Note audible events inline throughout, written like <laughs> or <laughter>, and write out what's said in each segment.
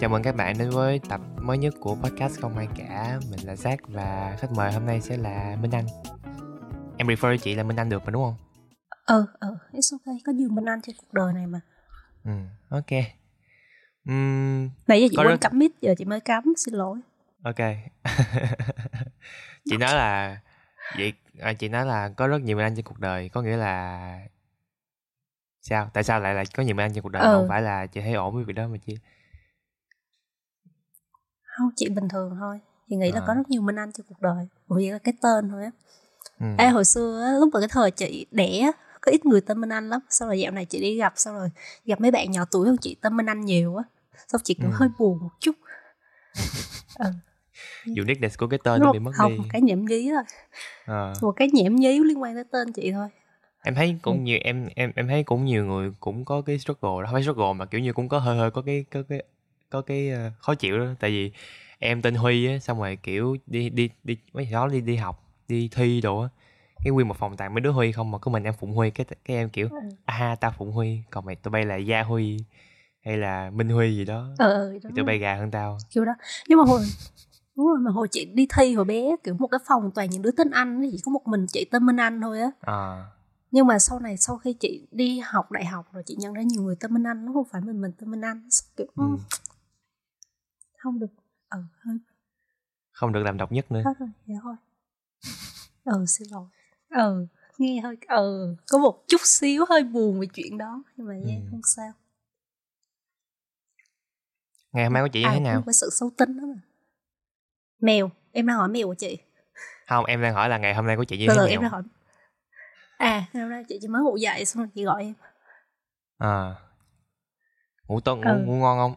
Chào mừng các bạn đến với tập mới nhất của podcast Không Ai Cả. Mình là Zach và khách mời hôm nay sẽ là Minh Anh. Em refer chị là Minh Anh được mà đúng không? ờ ờ it's okay. Có nhiều Minh Anh trên cuộc đời này mà. Ừ, ok. Uhm, nãy giờ chị quên rất- cắm mic giờ chị mới cắm xin lỗi. Ok. <laughs> Chị nói là vậy à, Chị nói là có rất nhiều Minh Anh trên cuộc đời Có nghĩa là Sao? Tại sao lại là có nhiều Minh Anh trên cuộc đời Ừ. Không phải là chị thấy ổn với việc đó mà chị không chị bình thường thôi chị nghĩ là À. có rất nhiều Minh Anh trên cuộc đời vì là cái tên thôi á ừ. Ê, hồi xưa lúc mà cái thời chị đẻ có ít người tên Minh Anh lắm sau rồi dạo này chị đi gặp sau rồi gặp mấy bạn nhỏ tuổi hơn chị tên Minh Anh nhiều á xong chị kiểu Ừ. hơi buồn một chút <laughs> ừ. Uniqueness của cái tên nó bị mất không đi một cái nhảm nhí thôi Ờ. một cái nhảm nhí liên quan tới tên chị thôi em thấy Ừ. cũng nhiều em em em thấy cũng nhiều người cũng có cái struggle đó không phải struggle mà kiểu như cũng có hơi hơi có cái có cái có cái ờ, khó chịu đó. Tại vì em tên Huy á xong rồi kiểu đi đi đi mấy đó đi đi học đi thi đồ á. Cái nguyên một phòng toàn mấy đứa Huy không mà có mình em Phụng Huy cái cái em kiểu ừ. à ta Phụng Huy còn mày tụi bay là Gia Huy hay là Minh Huy gì đó. Ờ ờ, đúng tụi rồi. bay gà hơn tao. Kiểu đó. Nhưng mà hồi đúng rồi mà hồi chị đi thi hồi bé kiểu một cái phòng toàn những đứa tên Anh chỉ có một mình chị tên Minh Anh thôi á. À. Nhưng mà sau này sau khi chị đi học đại học rồi chị nhận ra nhiều người tên Minh Anh nó không phải mình mình tên Minh Anh. Kiểu ừ. Không được. Ừ hơi. Không được làm độc nhất nữa. Hết rồi dạ thôi. Ừ xin lỗi. Ừ nghe hơi ừ có một chút xíu hơi buồn về chuyện đó nhưng mà Ừ. không sao. Ngày hôm nay của chị như ai thế nào? có sự xấu tính đó mà. Mèo em đang hỏi mèo của chị. Không em đang hỏi là ngày hôm nay của chị như thế nào? em đang hỏi. À hôm nay chị chỉ mới ngủ dậy xong rồi chị gọi em. À. Ngủ tốt ngủ, Ừ. ngủ ngon không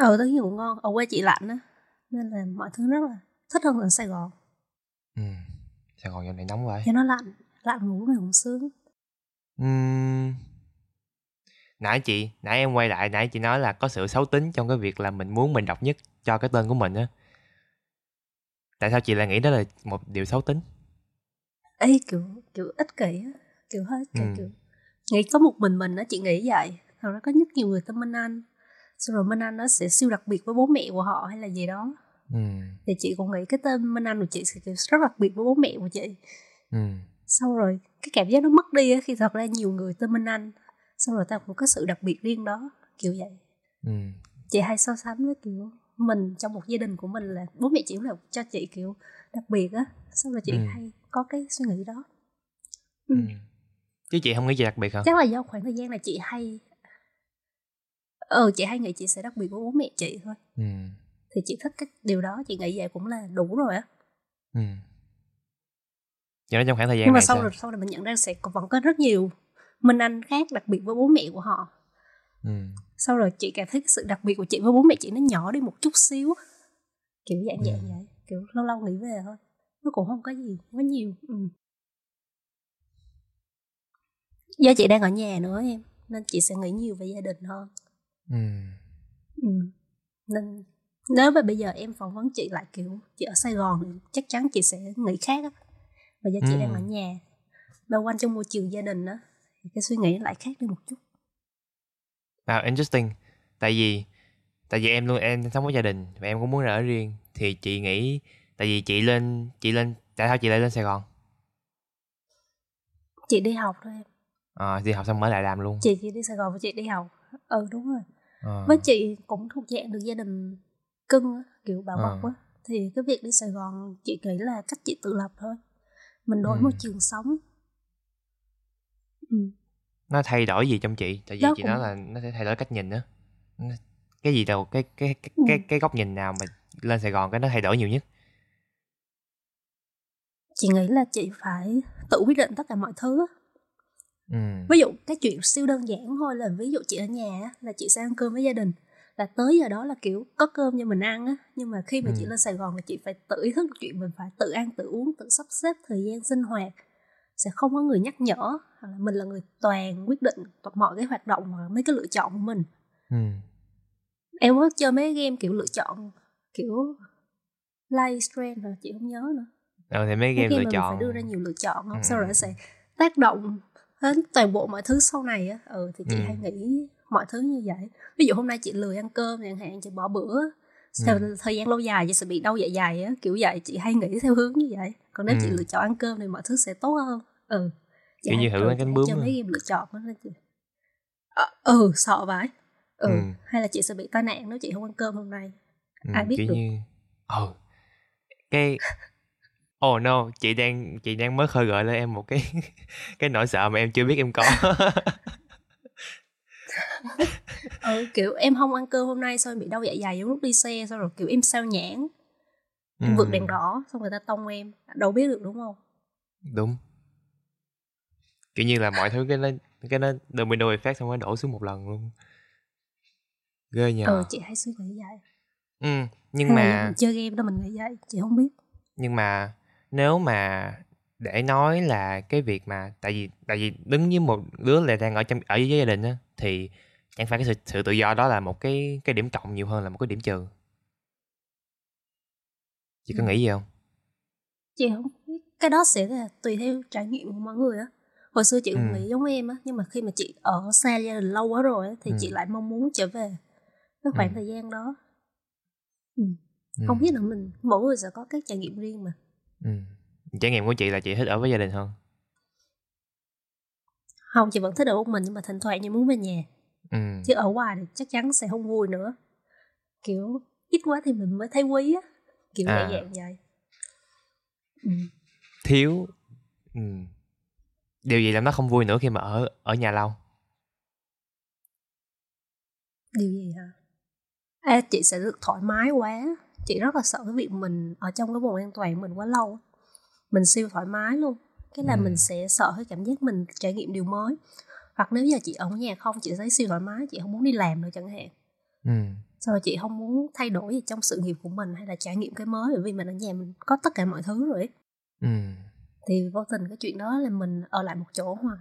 ờ tất nhiên ngủ ngon. Ở quê chị lạnh á nên là mọi thứ rất là thích hơn ở Sài Gòn. Ừ sài gòn dạo này nóng vậy cho nó lạnh lạnh ngủ này cũng sướng. Ừm, nãy chị nãy em quay lại nãy chị nói là có sự xấu tính trong cái việc là mình muốn mình độc nhất cho cái tên của mình á. Tại sao chị lại nghĩ đó là một điều xấu tính? Ê kiểu kiểu ích kỷ á kiểu hơi ích kỷ Ừ. kiểu nghĩ có một mình mình á chị nghĩ vậy. Thật ra có rất nhiều người tên Minh Anh xong rồi Minh Anh nó sẽ siêu đặc biệt với bố mẹ của họ hay là gì đó. Ừm, thì chị cũng nghĩ cái tên Minh Anh của chị sẽ rất đặc biệt với bố mẹ của chị. Ừm, xong rồi cái cảm giác nó mất đi khi thật ra nhiều người tên Minh Anh. Xong rồi ta cũng có sự đặc biệt riêng đó kiểu vậy. Ừm, chị hay so sánh với kiểu mình trong một gia đình của mình là bố mẹ chị cũng là cho chị kiểu đặc biệt á. Xong rồi chị Ừ. hay có cái suy nghĩ đó. Ừ. ừm. chứ chị không nghĩ chị đặc biệt hả? Chắc là do khoảng thời gian này chị hay ờ chị hay nghĩ chị sẽ đặc biệt với bố mẹ chị thôi. Ừm, thì chị thích cái điều đó chị nghĩ vậy cũng là đủ rồi á. Ừm. Vậy đó trong khoảng thời gian nhưng mà này sau sao? rồi sau này mình nhận ra sẽ còn vẫn có rất nhiều minh anh khác đặc biệt với bố mẹ của họ. Ừm, sau rồi chị cảm thấy cái sự đặc biệt của chị với bố mẹ chị nó nhỏ đi một chút xíu kiểu dạng dạng Ừ. vậy kiểu lâu lâu nghĩ về thôi. Nó cũng không có gì quá nhiều. Ừ. do chị đang ở nhà nữa em nên chị sẽ nghĩ nhiều về gia đình hơn ừm, ừ. nên nếu mà bây giờ em phỏng vấn chị lại kiểu chị ở Sài Gòn thì chắc chắn chị sẽ nghĩ khác á. Và do chị Ừ. đang ở nhà bao quanh trong môi trường gia đình á thì cái suy nghĩ lại khác đi một chút. À, interesting. Tại vì tại vì em luôn em sống với gia đình và em cũng muốn ở riêng thì chị nghĩ tại vì chị lên chị lên tại sao chị lại lên sài gòn? Chị đi học thôi em. À, đi học xong mới lại làm luôn. Chị chỉ đi Sài Gòn và chị đi học. Ừ đúng rồi à, với chị cũng thuộc dạng được gia đình cưng kiểu bảo bọc Ờ. á thì cái việc đi Sài Gòn chị nghĩ là cách chị tự lập thôi mình đổi Ừ. môi trường sống ừ. nó thay đổi gì trong chị tại vì Đó chị cũng- nói là nó sẽ thay đổi cách nhìn đó cái gì đâu cái cái cái Ừ. cái, cái góc nhìn nào mà lên sài gòn cái nó thay đổi nhiều nhất chị nghĩ là chị phải tự quyết định tất cả mọi thứ. Ừ ví dụ cái chuyện siêu đơn giản thôi là ví dụ chị ở nhà là chị sẽ ăn cơm với gia đình là tới giờ đó là kiểu có cơm cho mình ăn á. Nhưng mà khi mà Ừ. chị lên Sài Gòn là chị phải tự ý thức được chuyện mình phải tự ăn tự uống tự sắp xếp thời gian sinh hoạt. Sẽ không có người nhắc nhở hoặc là mình là người toàn quyết định mọi cái hoạt động và mấy cái lựa chọn của mình. Ừ em có chơi mấy game kiểu lựa chọn kiểu Life Strange rồi chị không nhớ nữa. Ờ thì mấy mấy game game lựa chọn mình phải đưa ra nhiều lựa chọn không? Ừ. sau rồi nó sẽ tác động hết toàn bộ mọi thứ sau này á ừ thì chị Ừ. hay nghĩ mọi thứ như vậy ví dụ hôm nay chị lười ăn cơm chẳng hạn chị bỏ bữa sau Ừ. thời gian lâu dài chị sẽ bị đau dạ dày á kiểu vậy chị hay nghĩ theo hướng như vậy còn nếu chị Ừ. lựa chọn ăn cơm thì mọi thứ sẽ tốt hơn ừ Chị Kiểu như ừ, chị cánh bướm à. mấy game lựa chọn đó chị Ờ, ừ sợ vãi ừ. Ừ. hay là chị sẽ bị tai nạn nếu chị không ăn cơm hôm nay Ừ, Ai biết kiểu được. như ừ cái oh no. Chị đang chị đang mới khơi gợi lên em một cái <laughs> cái nỗi sợ mà em chưa biết em có. <laughs> Ừ kiểu em không ăn cơm hôm nay xong em bị đau dạ dày trong lúc đi xe xong rồi kiểu em sao nhãn em vượt đèn đỏ xong người ta tông em. Đâu biết được đúng không? Đúng. Kiểu như là mọi thứ cái nó cái nó domino effect xong nó đổ xuống một lần luôn. Ghê nhờ. Ừ chị hay suy nghĩ vậy. Ừ, nhưng mà mình chơi game đó mình nghĩ vậy chị không biết. Nhưng mà nếu mà để nói là cái việc mà tại vì tại vì đứng với một đứa là đang ở trong ở với gia đình á thì chẳng phải cái sự sự tự do đó là một cái cái điểm cộng nhiều hơn là một cái điểm trừ chị có Ừ. nghĩ gì không chị không biết cái đó sẽ là tùy theo trải nghiệm của mọi người á hồi xưa chị cũng Ừ. nghĩ giống em á nhưng mà khi mà chị ở xa gia đình lâu quá rồi á thì Ừ. chị lại mong muốn trở về cái khoảng Ừ. thời gian đó ừ. ừ. không biết là mình mỗi người sẽ có cái trải nghiệm riêng mà ừ. trải nghiệm của chị là chị thích ở với gia đình hơn không chị vẫn thích ở một mình nhưng mà thỉnh thoảng chị muốn về nhà ừ. chứ ở ngoài thì chắc chắn sẽ không vui nữa kiểu ít quá thì mình mới thấy quý á kiểu À. dạng vậy ừ. thiếu ừ. điều gì làm nó không vui nữa khi mà ở ở nhà lâu điều gì hả à, chị sẽ được thoải mái quá chị rất là sợ cái việc mình ở trong cái vùng an toàn mình quá lâu mình siêu thoải mái luôn cái là Ừ. mình sẽ sợ cái cảm giác mình trải nghiệm điều mới hoặc nếu giờ chị ở nhà không chị thấy siêu thoải mái chị không muốn đi làm nữa chẳng hạn ừ. sau rồi chị không muốn thay đổi gì trong sự nghiệp của mình hay là trải nghiệm cái mới bởi vì mình ở nhà mình có tất cả mọi thứ rồi ấy. Ừ. thì vô tình cái chuyện đó là mình ở lại một chỗ hoài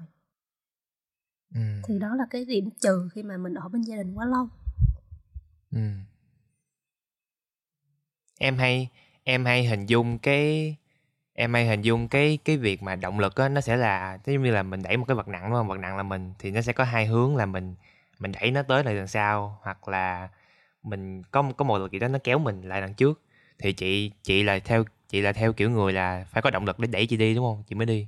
Ừ. thì đó là cái điểm trừ khi mà mình ở bên gia đình quá lâu Ừ. Em hay em hay hình dung cái em hay hình dung cái cái việc mà động lực á nó sẽ là giống như là mình đẩy một cái vật nặng đúng không? Vật nặng là mình thì nó sẽ có hai hướng là mình mình đẩy nó tới lại đằng sau hoặc là mình có có một lực gì đó nó kéo mình lại đằng trước. Thì chị chị là theo chị là theo kiểu người là phải có động lực để đẩy chị đi đúng không? Chị mới đi.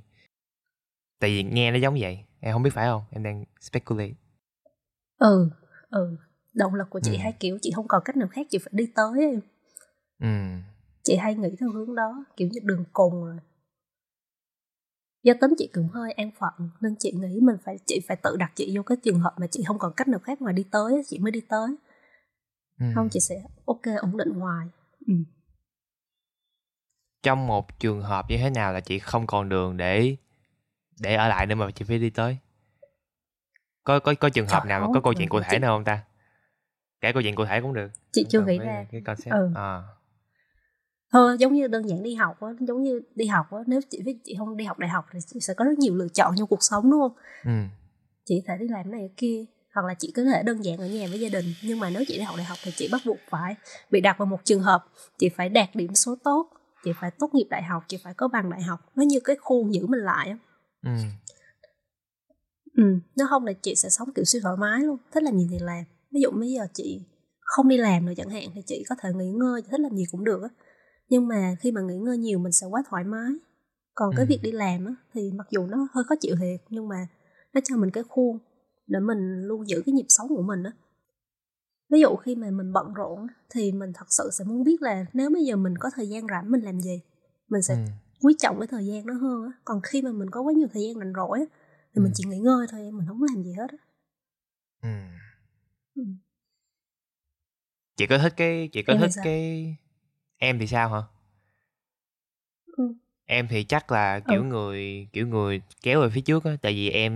Tại vì nghe nó giống vậy. Em không biết phải không? Em đang speculate. ừ ừ động lực của chị Ừ. hay kiểu chị không còn cách nào khác chị phải đi tới ấy. Ừ. chị hay nghĩ theo hướng đó kiểu như đường cùng rồi. Do tính chị cũng hơi an phận nên chị nghĩ mình phải chị phải tự đặt chị vô cái trường hợp mà chị không còn cách nào khác ngoài đi tới chị mới đi tới. Ừ. không chị sẽ ok ổn định hoài. Ừ. trong một trường hợp như thế nào là chị không còn đường để để ở lại nữa mà chị phải đi tới? Có có có trường hợp Trời nào mà có câu chuyện cụ thể chị- nào không ta? Kể câu chuyện cụ thể cũng được. Chị Không chưa nghĩ ra. cái concept. Ừ. à thôi giống như đơn giản đi học á giống như đi học á nếu chị biết chị không đi học đại học thì chị sẽ có rất nhiều lựa chọn trong cuộc sống đúng không? Ừ. Chị thể đi làm này kia hoặc là chị có thể đơn giản ở nhà với gia đình. Nhưng mà nếu chị đi học đại học thì chị bắt buộc phải bị đặt vào một trường hợp chị phải đạt điểm số tốt chị phải tốt nghiệp đại học chị phải có bằng đại học. Nó như cái khuôn giữ mình lại á. Ừ. Ừ nếu không là chị sẽ sống kiểu siêu thoải mái luôn thích làm gì thì làm. Ví dụ bây giờ chị không đi làm nữa chẳng hạn thì chị có thể nghỉ ngơi thích làm gì cũng được á nhưng mà khi mà nghỉ ngơi nhiều mình sẽ quá thoải mái còn cái Ừ. việc đi làm á thì mặc dù nó hơi khó chịu thiệt nhưng mà nó cho mình cái khuôn để mình luôn giữ cái nhịp sống của mình á ví dụ khi mà mình bận rộn thì mình thật sự sẽ muốn biết là nếu bây giờ mình có thời gian rảnh mình làm gì mình sẽ ừ quý trọng cái thời gian đó hơn á còn khi mà mình có quá nhiều thời gian rảnh rỗi á thì mình Ừ. chỉ nghỉ ngơi thôi mình không làm gì hết á ừ Ừ. chị có thích cái chị có Em thích sao? cái em thì sao hả Ừ. em thì chắc là kiểu Ừ. người kiểu người kéo về phía trước á tại vì em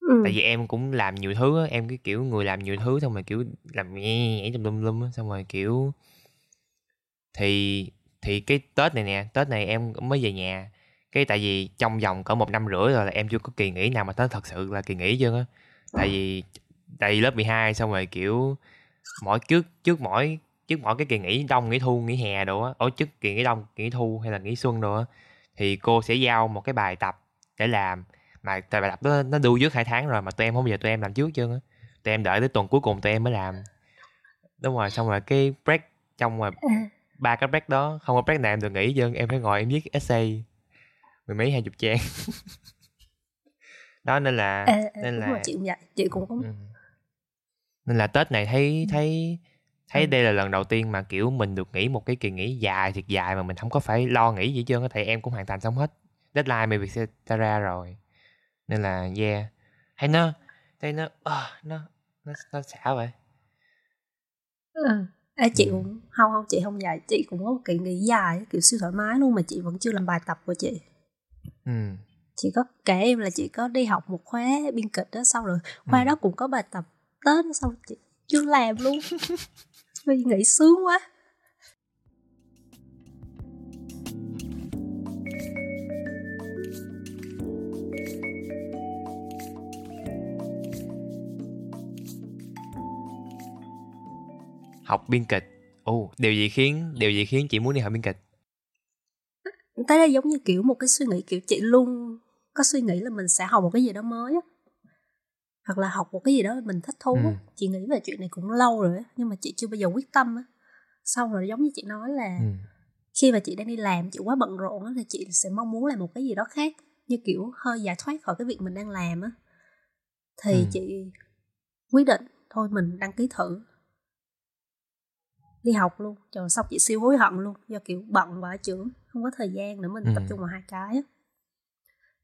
ừ. tại vì em cũng làm nhiều thứ á em cái kiểu người làm nhiều thứ xong rồi kiểu làm nhẹ nhảy tùm lum lum á xong rồi kiểu thì thì cái tết này nè tết này em cũng mới về nhà cái tại vì trong vòng cỡ một năm rưỡi rồi là em chưa có kỳ nghỉ nào mà nó thật sự là kỳ nghỉ chưa á tại vì tại vì lớp 12 xong rồi kiểu mỗi trước trước mỗi trước mỗi cái kỳ nghỉ đông nghỉ thu nghỉ hè đồ á ở trước kỳ nghỉ đông kỳ nghỉ thu hay là nghỉ xuân đồ á thì cô sẽ giao một cái bài tập để làm. Mà tại bài tập đó nó đu trước hai tháng rồi mà tụi em không bao giờ tụi em làm trước chưa tụi em đợi tới tuần cuối cùng tụi em mới làm. Đúng rồi xong rồi cái break trong rồi À, <laughs> ba cái break đó không có break nào em được nghỉ chứ em phải ngồi em viết essay mười mấy hai chục trang. <laughs> Đó nên là à, à, nên là chị cũng vậy chị cũng có Ừ. nên là tết này thấy thấy thấy đây là lần đầu tiên mà kiểu mình được nghỉ một cái kỳ nghỉ dài thiệt dài mà mình không có phải lo nghỉ gì trơn tại em cũng hoàn thành xong hết deadline mà việc sẽ ta ra rồi nên là yeah hay nó thấy nó ờ, nó nó nó xả vậy ừ. à, chị Ừ. cũng không không chị không vậy chị cũng có một kỳ nghỉ dài kiểu siêu thoải mái luôn mà chị vẫn chưa làm bài tập của chị ừ chị có kể em là chị có đi học một khóa biên kịch đó xong rồi khóa Ừ. đó cũng có bài tập tết đó, xong chị chưa làm luôn <laughs> vì nghỉ sướng quá. Học biên kịch. Ồ điều gì khiến điều gì khiến chị muốn đi học biên kịch? Tới đây giống như kiểu một cái suy nghĩ kiểu chị luôn có suy nghĩ là mình sẽ học một cái gì đó mới á hoặc là học một cái gì đó mình thích thú Ừ. chị nghĩ về chuyện này cũng lâu rồi nhưng mà chị chưa bao giờ quyết tâm á xong rồi giống như chị nói là ừ khi mà chị đang đi làm chị quá bận rộn á thì chị sẽ mong muốn làm một cái gì đó khác như kiểu hơi giải thoát khỏi cái việc mình đang làm á thì Ừ. chị quyết định thôi mình đăng ký thử đi học luôn rồi xong chị siêu hối hận luôn do kiểu bận quá trưởng không có thời gian để mình Ừ. tập trung vào hai cái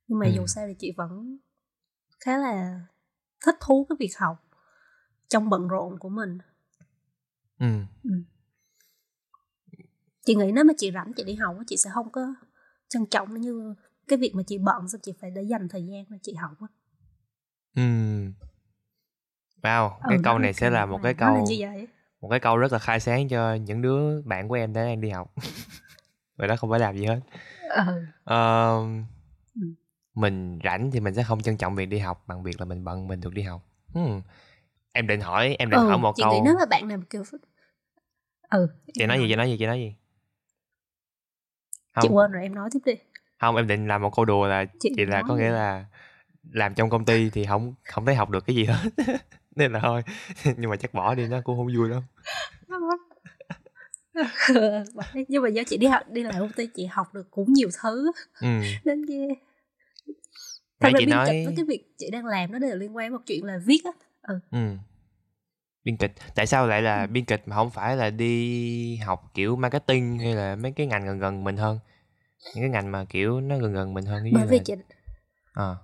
nhưng mà Ừ. dù sao thì chị vẫn khá là thích thú cái việc học trong bận rộn của mình. Ừ. Chị nghĩ nếu mà chị rảnh chị đi học chị sẽ không có trân trọng như cái việc mà chị bận xong chị phải để dành thời gian để chị học á. Ừ. Wow Ừ, cái nó câu là này sẽ là một cái là câu vậy một cái câu rất là khai sáng cho những đứa bạn của em đang đi học. <laughs> Vậy đó không phải làm gì hết. Ừ. Ừ. mình rảnh thì mình sẽ không trân trọng việc đi học bằng việc là mình bận mình được đi học. Hmm. em định hỏi em định ừ, hỏi một chị câu nghĩ nếu mà bạn nào kiểu ừ chị nói gì chị nói gì chị nói gì? Chị không. quên rồi em nói tiếp đi. Không em định làm một câu đùa là chị, chị là nói có nghĩa là làm trong công ty thì không không thấy học được cái gì hết. <laughs> Nên là thôi <laughs> nhưng mà chắc bỏ đi nó cũng không vui lắm. <laughs> Nhưng mà do chị đi học đi làm công ty chị học được cũng nhiều thứ. Ừ. Nên yeah. Thật ra biên nói- kịch với cái việc chị đang làm nó đều liên quan một chuyện là viết á? Ừ. ừ. Biên kịch tại sao lại là Ừ. biên kịch mà không phải là đi học kiểu marketing hay là mấy cái ngành gần gần mình hơn? Những cái ngành mà kiểu nó gần gần mình hơn bởi vì là chị à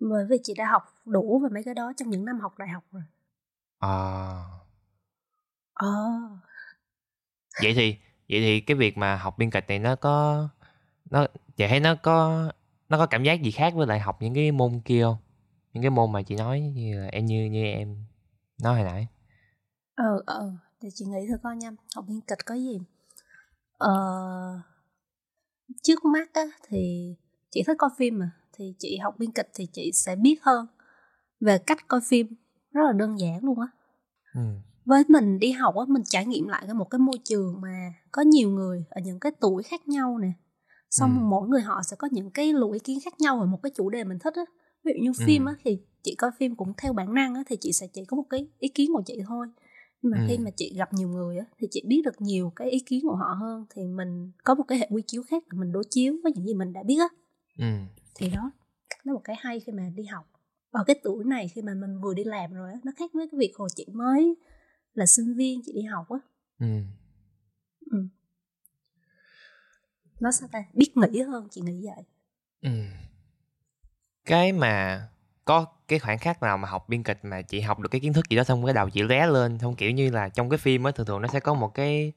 bởi vì chị đã học đủ về mấy cái đó trong những năm học đại học rồi. À ờ. Vậy thì vậy thì cái việc mà học biên kịch này nó có nó chị thấy nó có nó có cảm giác gì khác với lại học những cái môn kia không? Những cái môn mà chị nói như là em như như em nói hồi nãy. Ờ ờ để chị nghĩ thử coi nha. Học biên kịch có gì? Ờ trước mắt á thì chị thích coi phim mà. Thì chị học biên kịch thì chị sẽ biết hơn về cách coi phim. Rất là đơn giản luôn á. Ừ. Với mình đi học á mình trải nghiệm lại cái một cái môi trường mà có nhiều người ở những cái tuổi khác nhau nè xong Ừ. mỗi người họ sẽ có những cái luồng ý kiến khác nhau về một cái chủ đề mình thích á ví dụ như Ừ. phim á thì chị coi phim cũng theo bản năng á thì chị sẽ chỉ có một cái ý kiến của chị thôi nhưng mà Ừ. khi mà chị gặp nhiều người á thì chị biết được nhiều cái ý kiến của họ hơn thì mình có một cái hệ quy chiếu khác mình đối chiếu với những gì mình đã biết á ừ thì đó nó một cái hay khi mà đi học ở cái tuổi này khi mà mình vừa đi làm rồi á nó khác với cái việc hồi chị mới là sinh viên chị đi học á ừ ừ nó sao ta? Biết nghĩ hơn chị nghĩ vậy. Ừ. Cái mà có cái khoảng khắc nào mà học biên kịch mà chị học được cái kiến thức gì đó xong cái đầu chị lé lên không kiểu như là trong cái phim á thường thường nó sẽ có một cái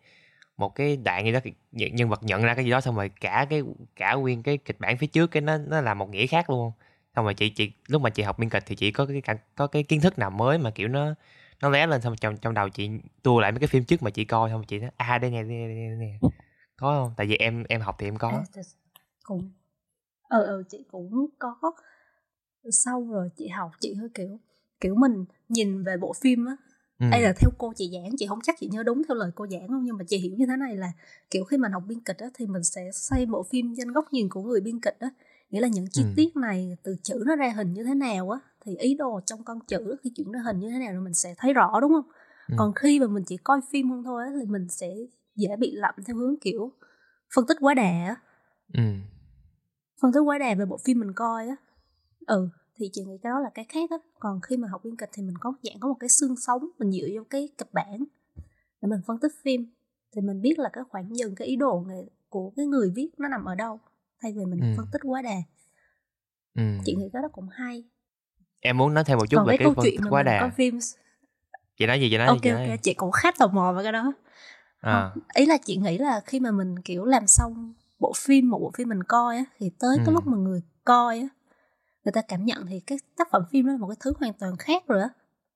một cái đoạn gì đó nhân vật nhận ra cái gì đó xong rồi cả cái cả nguyên cái kịch bản phía trước cái nó nó là một nghĩa khác luôn. Xong rồi chị chị lúc mà chị học biên kịch thì chị có cái có cái kiến thức nào mới mà kiểu nó nó lé lên xong trong trong đầu chị tua lại mấy cái phim trước mà chị coi xong rồi chị nói à đây nè đây nè, đây nè có không tại vì em em học thì em có À, cũng ờ ờ chị cũng có sau rồi chị học chị hơi kiểu kiểu mình nhìn về bộ phim á ừ. đây là theo cô chị giảng chị không chắc chị nhớ đúng theo lời cô giảng không nhưng mà chị hiểu như thế này là kiểu khi mình học biên kịch á thì mình sẽ xây bộ phim trên góc nhìn của người biên kịch á nghĩa là những chi Ừ. tiết này từ chữ nó ra hình như thế nào á thì ý đồ trong con chữ khi chuyển ra hình như thế nào rồi mình sẽ thấy rõ đúng không Ừ. còn khi mà mình chỉ coi phim không thôi á thì mình sẽ dễ bị lậm theo hướng kiểu phân tích quá đà á. Ừ. Phân tích quá đà về bộ phim mình coi á. Ừ thì chị nghĩ cái đó là cái khác á. Còn khi mà học biên kịch thì mình có dạng có một cái xương sống mình dựa vô cái kịch bản để mình phân tích phim. Thì mình biết là cái khoảng dừng cái ý đồ nghề của cái người viết nó nằm ở đâu thay vì mình Ừ. phân tích quá đà. Ừ. Chị nghĩ cái đó cũng hay. Em muốn nói thêm một chút còn về cái câu phân chuyện quá đà. coi phim chị nói gì chị nói ok gì chị nói ok đi. chị cũng khá tò mò về cái đó à ý là chị nghĩ là khi mà mình kiểu làm xong bộ phim một bộ phim mình coi á thì tới Ừ. cái lúc mà người coi á người ta cảm nhận thì cái tác phẩm phim đó là một cái thứ hoàn toàn khác rồi á.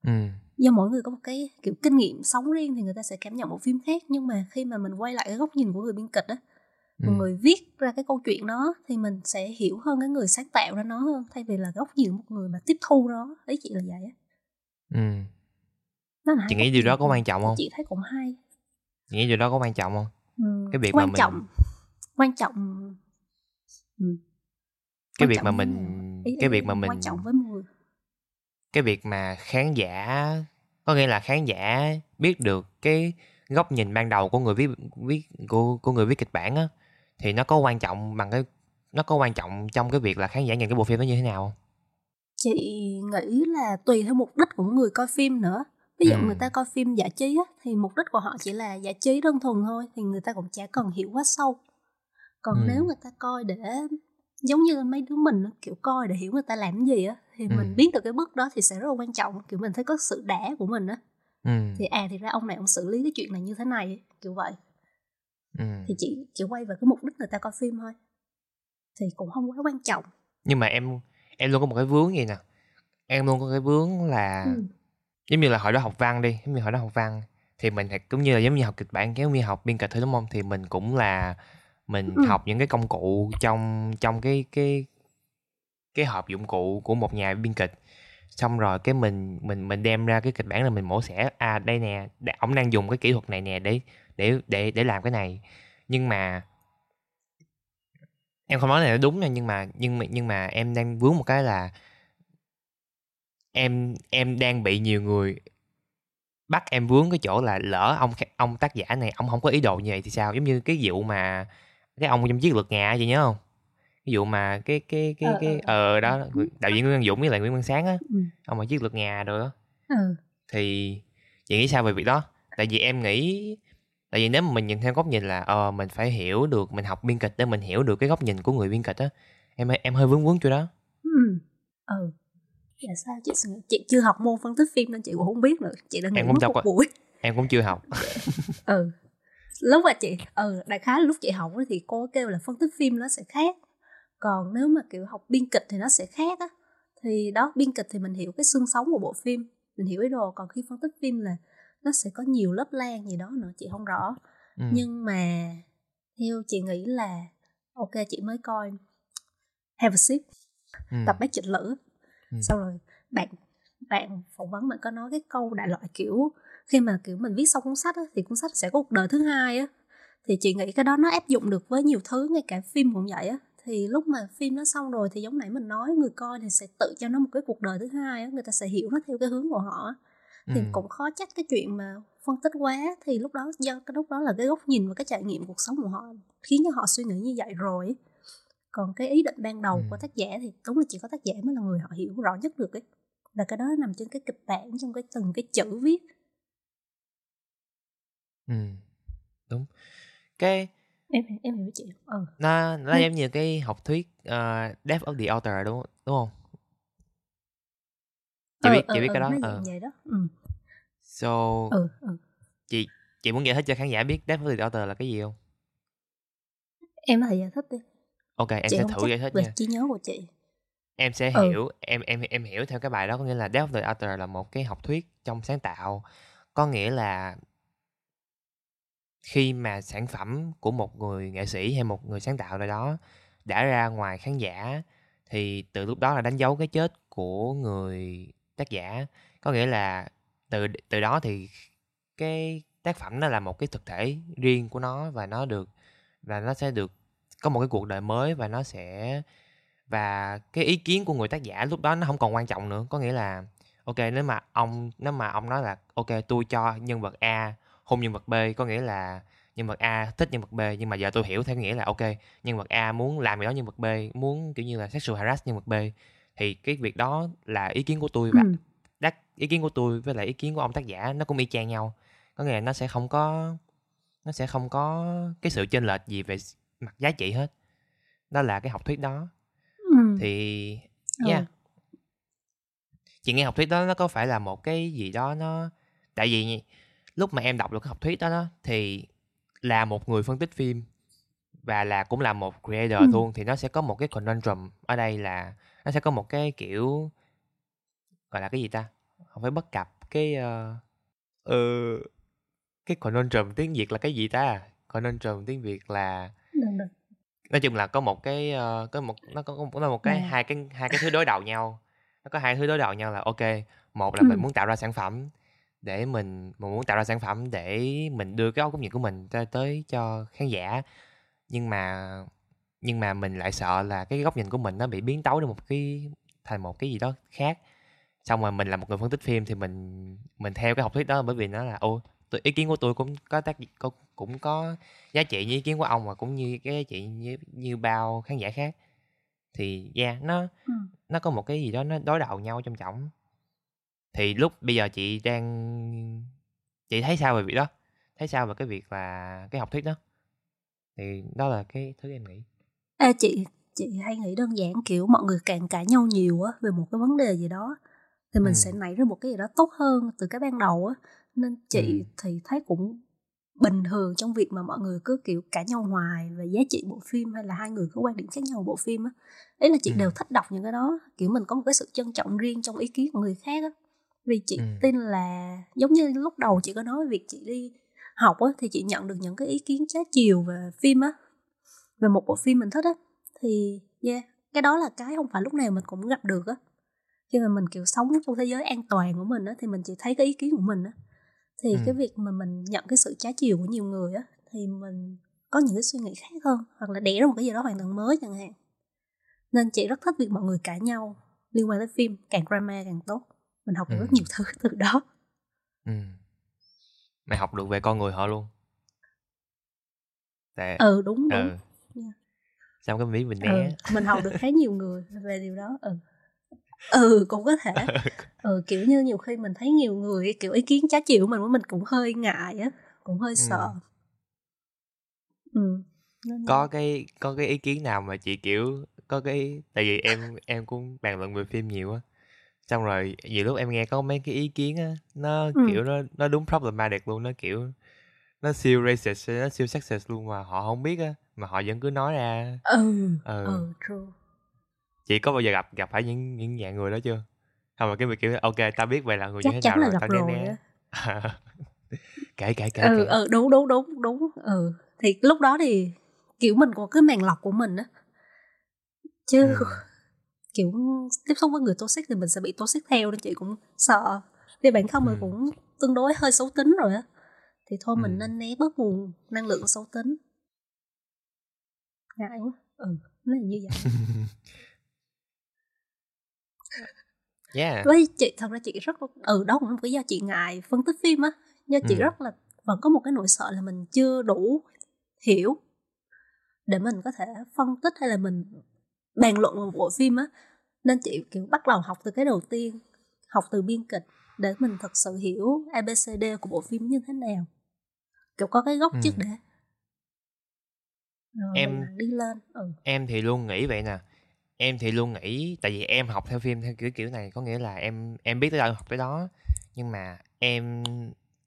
Ừ do mỗi người có một cái kiểu kinh nghiệm sống riêng thì người ta sẽ cảm nhận bộ phim khác. Nhưng mà khi mà mình quay lại cái góc nhìn của người biên kịch á ừ người viết ra cái câu chuyện đó thì mình sẽ hiểu hơn cái người sáng tạo ra nó hơn thay vì là góc nhìn của một người mà tiếp thu nó. Ý chị là vậy á. Ừ chị nghĩ điều đó có quan trọng không? chị thấy cũng hay nghĩ điều đó có quan trọng không ừ, Cái việc mà quan mình- trọng quan trọng ừ. cái Quan việc trọng mà mình. Ý- cái việc mà mình quan trọng với người cái việc mà khán giả có nghĩa là khán giả biết được cái góc nhìn ban đầu của người viết viết của của người viết kịch bản á thì nó có quan trọng bằng cái nó có quan trọng trong cái việc là khán giả nhìn cái bộ phim đó như thế nào không? chị nghĩ là tùy theo mục đích của người coi phim nữa ví dụ Ừ. người ta coi phim giải trí á, thì mục đích của họ chỉ là giải trí đơn thuần thôi thì người ta cũng chả cần hiểu quá sâu còn Ừ. nếu người ta coi để giống như mấy đứa mình kiểu coi để hiểu người ta làm gì á thì Ừ. mình biết được cái bước đó thì sẽ rất là quan trọng kiểu mình thấy có sự đã của mình á Ừ. thì à thì ra ông này ông xử lý cái chuyện này như thế này kiểu vậy ừ. thì chị chỉ quay về cái mục đích người ta coi phim thôi thì cũng không quá quan trọng nhưng mà em em luôn có một cái vướng gì nè em luôn có cái vướng là ừ. Giống như là hồi đó học văn đi giống như hồi đó học văn thì mình cũng như là giống như học kịch bản giống như học biên kịch thôi đúng không? Thì mình cũng là mình Ừ. học những cái công cụ trong trong cái cái cái hộp dụng cụ của một nhà biên kịch. Xong rồi cái mình mình mình đem ra cái kịch bản là mình mổ xẻ à đây nè ổng đang dùng cái kỹ thuật này nè để để để để làm cái này. Nhưng mà em không nói này là đúng nha nhưng mà nhưng mà nhưng mà em đang vướng một cái là em em đang bị nhiều người bắt em vướng cái chỗ là lỡ ông ông tác giả này ông không có ý đồ như vậy thì sao giống như cái vụ mà cái ông trong chiến lược nhà chị nhớ không cái vụ mà cái cái cái Ờ, cái ờ, ờ đó đạo diễn Nguyễn Văn Dũng với lại Nguyễn Văn Sáng á Ừ. ông mà chiến lược nhà rồi đó ừ. thì chị nghĩ sao về việc đó tại vì em nghĩ tại vì nếu mà mình nhìn theo góc nhìn là ờ mình phải hiểu được mình học biên kịch để mình hiểu được cái góc nhìn của người biên kịch á em em hơi vướng vướng chỗ đó Ừ. Ừ. Là sao chị chị chưa học môn phân tích phim nên chị cũng không biết nữa. Chị đã cũng mất một buổi. em cũng chưa học <laughs> Ừ. Lúc mà chị ừ đại khái là lúc chị học thì cô kêu là phân tích phim nó sẽ khác. Còn nếu mà kiểu học biên kịch thì nó sẽ khác á. Thì đó biên kịch thì mình hiểu cái xương sống của bộ phim, mình hiểu ý đồ còn khi phân tích phim là nó sẽ có nhiều lớp lan gì đó nữa chị không rõ. ừ. Nhưng mà theo chị nghĩ là ok chị mới coi Have a Sip ừ. tập bác trịnh lữ Ừ. xong rồi bạn bạn phỏng vấn bạn có nói cái câu đại loại kiểu khi mà kiểu mình viết xong cuốn sách á, thì cuốn sách sẽ có cuộc đời thứ hai á thì chị nghĩ cái đó nó áp dụng được với nhiều thứ ngay cả phim cũng vậy á thì lúc mà phim nó xong rồi thì giống nãy mình nói người coi thì sẽ tự cho nó một cái cuộc đời thứ hai á người ta sẽ hiểu nó theo cái hướng của họ thì Ừ. cũng khó trách cái chuyện mà phân tích quá thì lúc đó do cái lúc đó là cái góc nhìn và cái trải nghiệm cuộc sống của họ khiến cho họ suy nghĩ như vậy rồi còn cái ý định ban đầu Ừ. của tác giả thì đúng là chỉ có tác giả mới là người họ hiểu rõ nhất được ấy. Là cái đó nằm trên cái kịch bản trong cái từng cái chữ viết. Ừ đúng. Cái em em hiểu chị. Ừ. Nó nó Ừ. giống như cái học thuyết uh, Death of the Author đúng đúng không? Chị biết chị biết cái đó dạng vậy đó. Ừ so ừ ừ. chị chị muốn giải thích cho khán giả biết Death of the Author là cái gì không? Em có thể giải thích đi ok em chị sẽ thử giải thích về nha. trí nhớ của chị. Em sẽ Ừ. hiểu em em em hiểu theo cái bài đó có nghĩa là Death of the Author là một cái học thuyết trong sáng tạo. Có nghĩa là khi mà sản phẩm của một người nghệ sĩ hay một người sáng tạo nào đó đã ra ngoài khán giả thì từ lúc đó là đánh dấu cái chết của người tác giả. Có nghĩa là từ từ đó thì cái tác phẩm nó là một cái thực thể riêng của nó và nó được và nó sẽ được có một cái cuộc đời mới và nó sẽ và cái ý kiến của người tác giả lúc đó nó không còn quan trọng nữa có nghĩa là ok nếu mà ông nếu mà ông nói là ok tôi cho nhân vật a hôn nhân vật b có nghĩa là nhân vật a thích nhân vật b nhưng mà giờ tôi hiểu theo nghĩa là ok nhân vật a muốn làm gì đó nhân vật b muốn kiểu như là sexual harass nhân vật b thì cái việc đó là ý kiến của tôi và ừ. đắc ý kiến của tôi với lại ý kiến của ông tác giả nó cũng y chang nhau có nghĩa là nó sẽ không có nó sẽ không có cái sự chênh lệch gì về mặt giá trị hết đó là cái học thuyết đó ừ. thì Ừ. yeah chị nghe học thuyết đó nó có phải là một cái gì đó nó tại vì lúc mà em đọc được cái học thuyết đó, đó thì là một người phân tích phim và là cũng là một creator Ừ. luôn thì nó sẽ có một cái conundrum ở đây là nó sẽ có một cái kiểu gọi là cái gì ta không phải bất cập cái ờ ờ, cái conundrum tiếng việt là cái gì ta conundrum tiếng việt là được được nói chung là có một cái ờ, có một nó có có một cái Ừ. hai cái hai cái thứ đối đầu nhau nó có hai thứ đối đầu nhau là ok một là Ừ. mình muốn tạo ra sản phẩm để mình mình muốn tạo ra sản phẩm để mình đưa cái góc nhìn của mình tới, tới cho khán giả nhưng mà nhưng mà mình lại sợ là cái góc nhìn của mình nó bị biến tấu đến một cái thành một cái gì đó khác xong rồi mình là một người phân tích phim thì mình mình theo cái học thuyết đó bởi vì nó là ô tôi, ý kiến của tôi cũng có tác cũng, cũng có giá trị như ý kiến của ông và cũng như cái giá trị như, như bao khán giả khác. Thì yeah nó ừ. nó có một cái gì đó nó đối đầu nhau trong trọng. Thì lúc bây giờ chị đang chị thấy sao về việc đó? Thấy sao về cái việc là cái học thuyết đó? Thì đó là cái thứ em nghĩ. Ê, chị chị hay nghĩ đơn giản kiểu mọi người càng cãi nhau nhiều á về một cái vấn đề gì đó thì mình Ừ. sẽ nảy ra một cái gì đó tốt hơn từ cái ban đầu á nên chị Ừ. thì thấy cũng bình thường trong việc mà mọi người cứ kiểu cãi nhau hoài về giá trị bộ phim hay là hai người có quan điểm khác nhau bộ phim á ấy là chị Ừ. đều thích đọc những cái đó kiểu mình có một cái sự trân trọng riêng trong ý kiến của người khác á vì chị Ừ. tin là giống như lúc đầu chị có nói việc chị đi học á thì chị nhận được những cái ý kiến trái chiều về phim á về một bộ phim mình thích á thì yeah cái đó là cái không phải lúc nào mình cũng gặp được á khi mà mình kiểu sống trong thế giới an toàn của mình á thì mình chỉ thấy cái ý kiến của mình á thì Ừ. cái việc mà mình nhận cái sự trái chiều của nhiều người á thì mình có những cái suy nghĩ khác hơn hoặc là đẻ ra một cái gì đó hoàn toàn mới chẳng hạn nên chị rất thích việc mọi người cãi nhau liên quan tới phim càng drama càng tốt mình học được Ừ. rất nhiều <laughs> thứ từ đó ừ. mày học được về con người họ luôn tại ừ đúng đúng ừ. Yeah. xong cái mỹ mình ừ, né mình học được khá nhiều người về điều đó ừ ừ cũng có thể. <laughs> Ừ. Kiểu như nhiều khi mình thấy nhiều người kiểu ý kiến trái chiều của mình mình cũng hơi ngại á cũng hơi sợ. Ừ nên có cái có cái ý kiến nào mà chị kiểu có cái tại vì em em cũng bàn luận về phim nhiều á xong rồi nhiều lúc em nghe có mấy cái ý kiến á nó Ừ. kiểu nó nó đúng problematic luôn nó kiểu nó siêu racist nó siêu sexist luôn mà họ không biết á mà họ vẫn cứ nói ra ừ. Ừ. ừ true chị có bao giờ gặp gặp phải những những dạng người đó chưa? Không mà cái việc kiểu ok tao biết vậy là người chắc như thế chắn nào là rồi gặp rồi né <laughs> kể kể kể ừ kể ừ đúng đúng đúng đúng ừ. Thì lúc đó thì kiểu mình có cái màng lọc của mình á. Chứ Ừ. <laughs> kiểu tiếp xúc với người toxic thì mình sẽ bị toxic theo nên chị cũng sợ. Vì bản thân mình Ừ. cũng tương đối hơi xấu tính rồi á. Thì thôi mình Ừ. nên né bớt nguồn năng lượng xấu tính. Ngại quá. Ừ nó là như vậy <laughs> yeah. Với chị thật ra chị rất ừ đó cũng là một cái do chị ngại phân tích phim á. Do chị Ừ. rất là vẫn có một cái nỗi sợ là mình chưa đủ hiểu để mình có thể phân tích hay là mình bàn luận một bộ phim á. Nên chị kiểu bắt đầu học từ cái đầu tiên học từ biên kịch để mình thật sự hiểu abcd của bộ phim như thế nào. Kiểu có cái gốc Ừ. trước để rồi Em- đi lên ừ. em thì luôn nghĩ vậy nè em thì luôn nghĩ, tại vì em học theo phim theo kiểu kiểu này, có nghĩa là em em biết tới đâu, em học tới đó. Nhưng mà em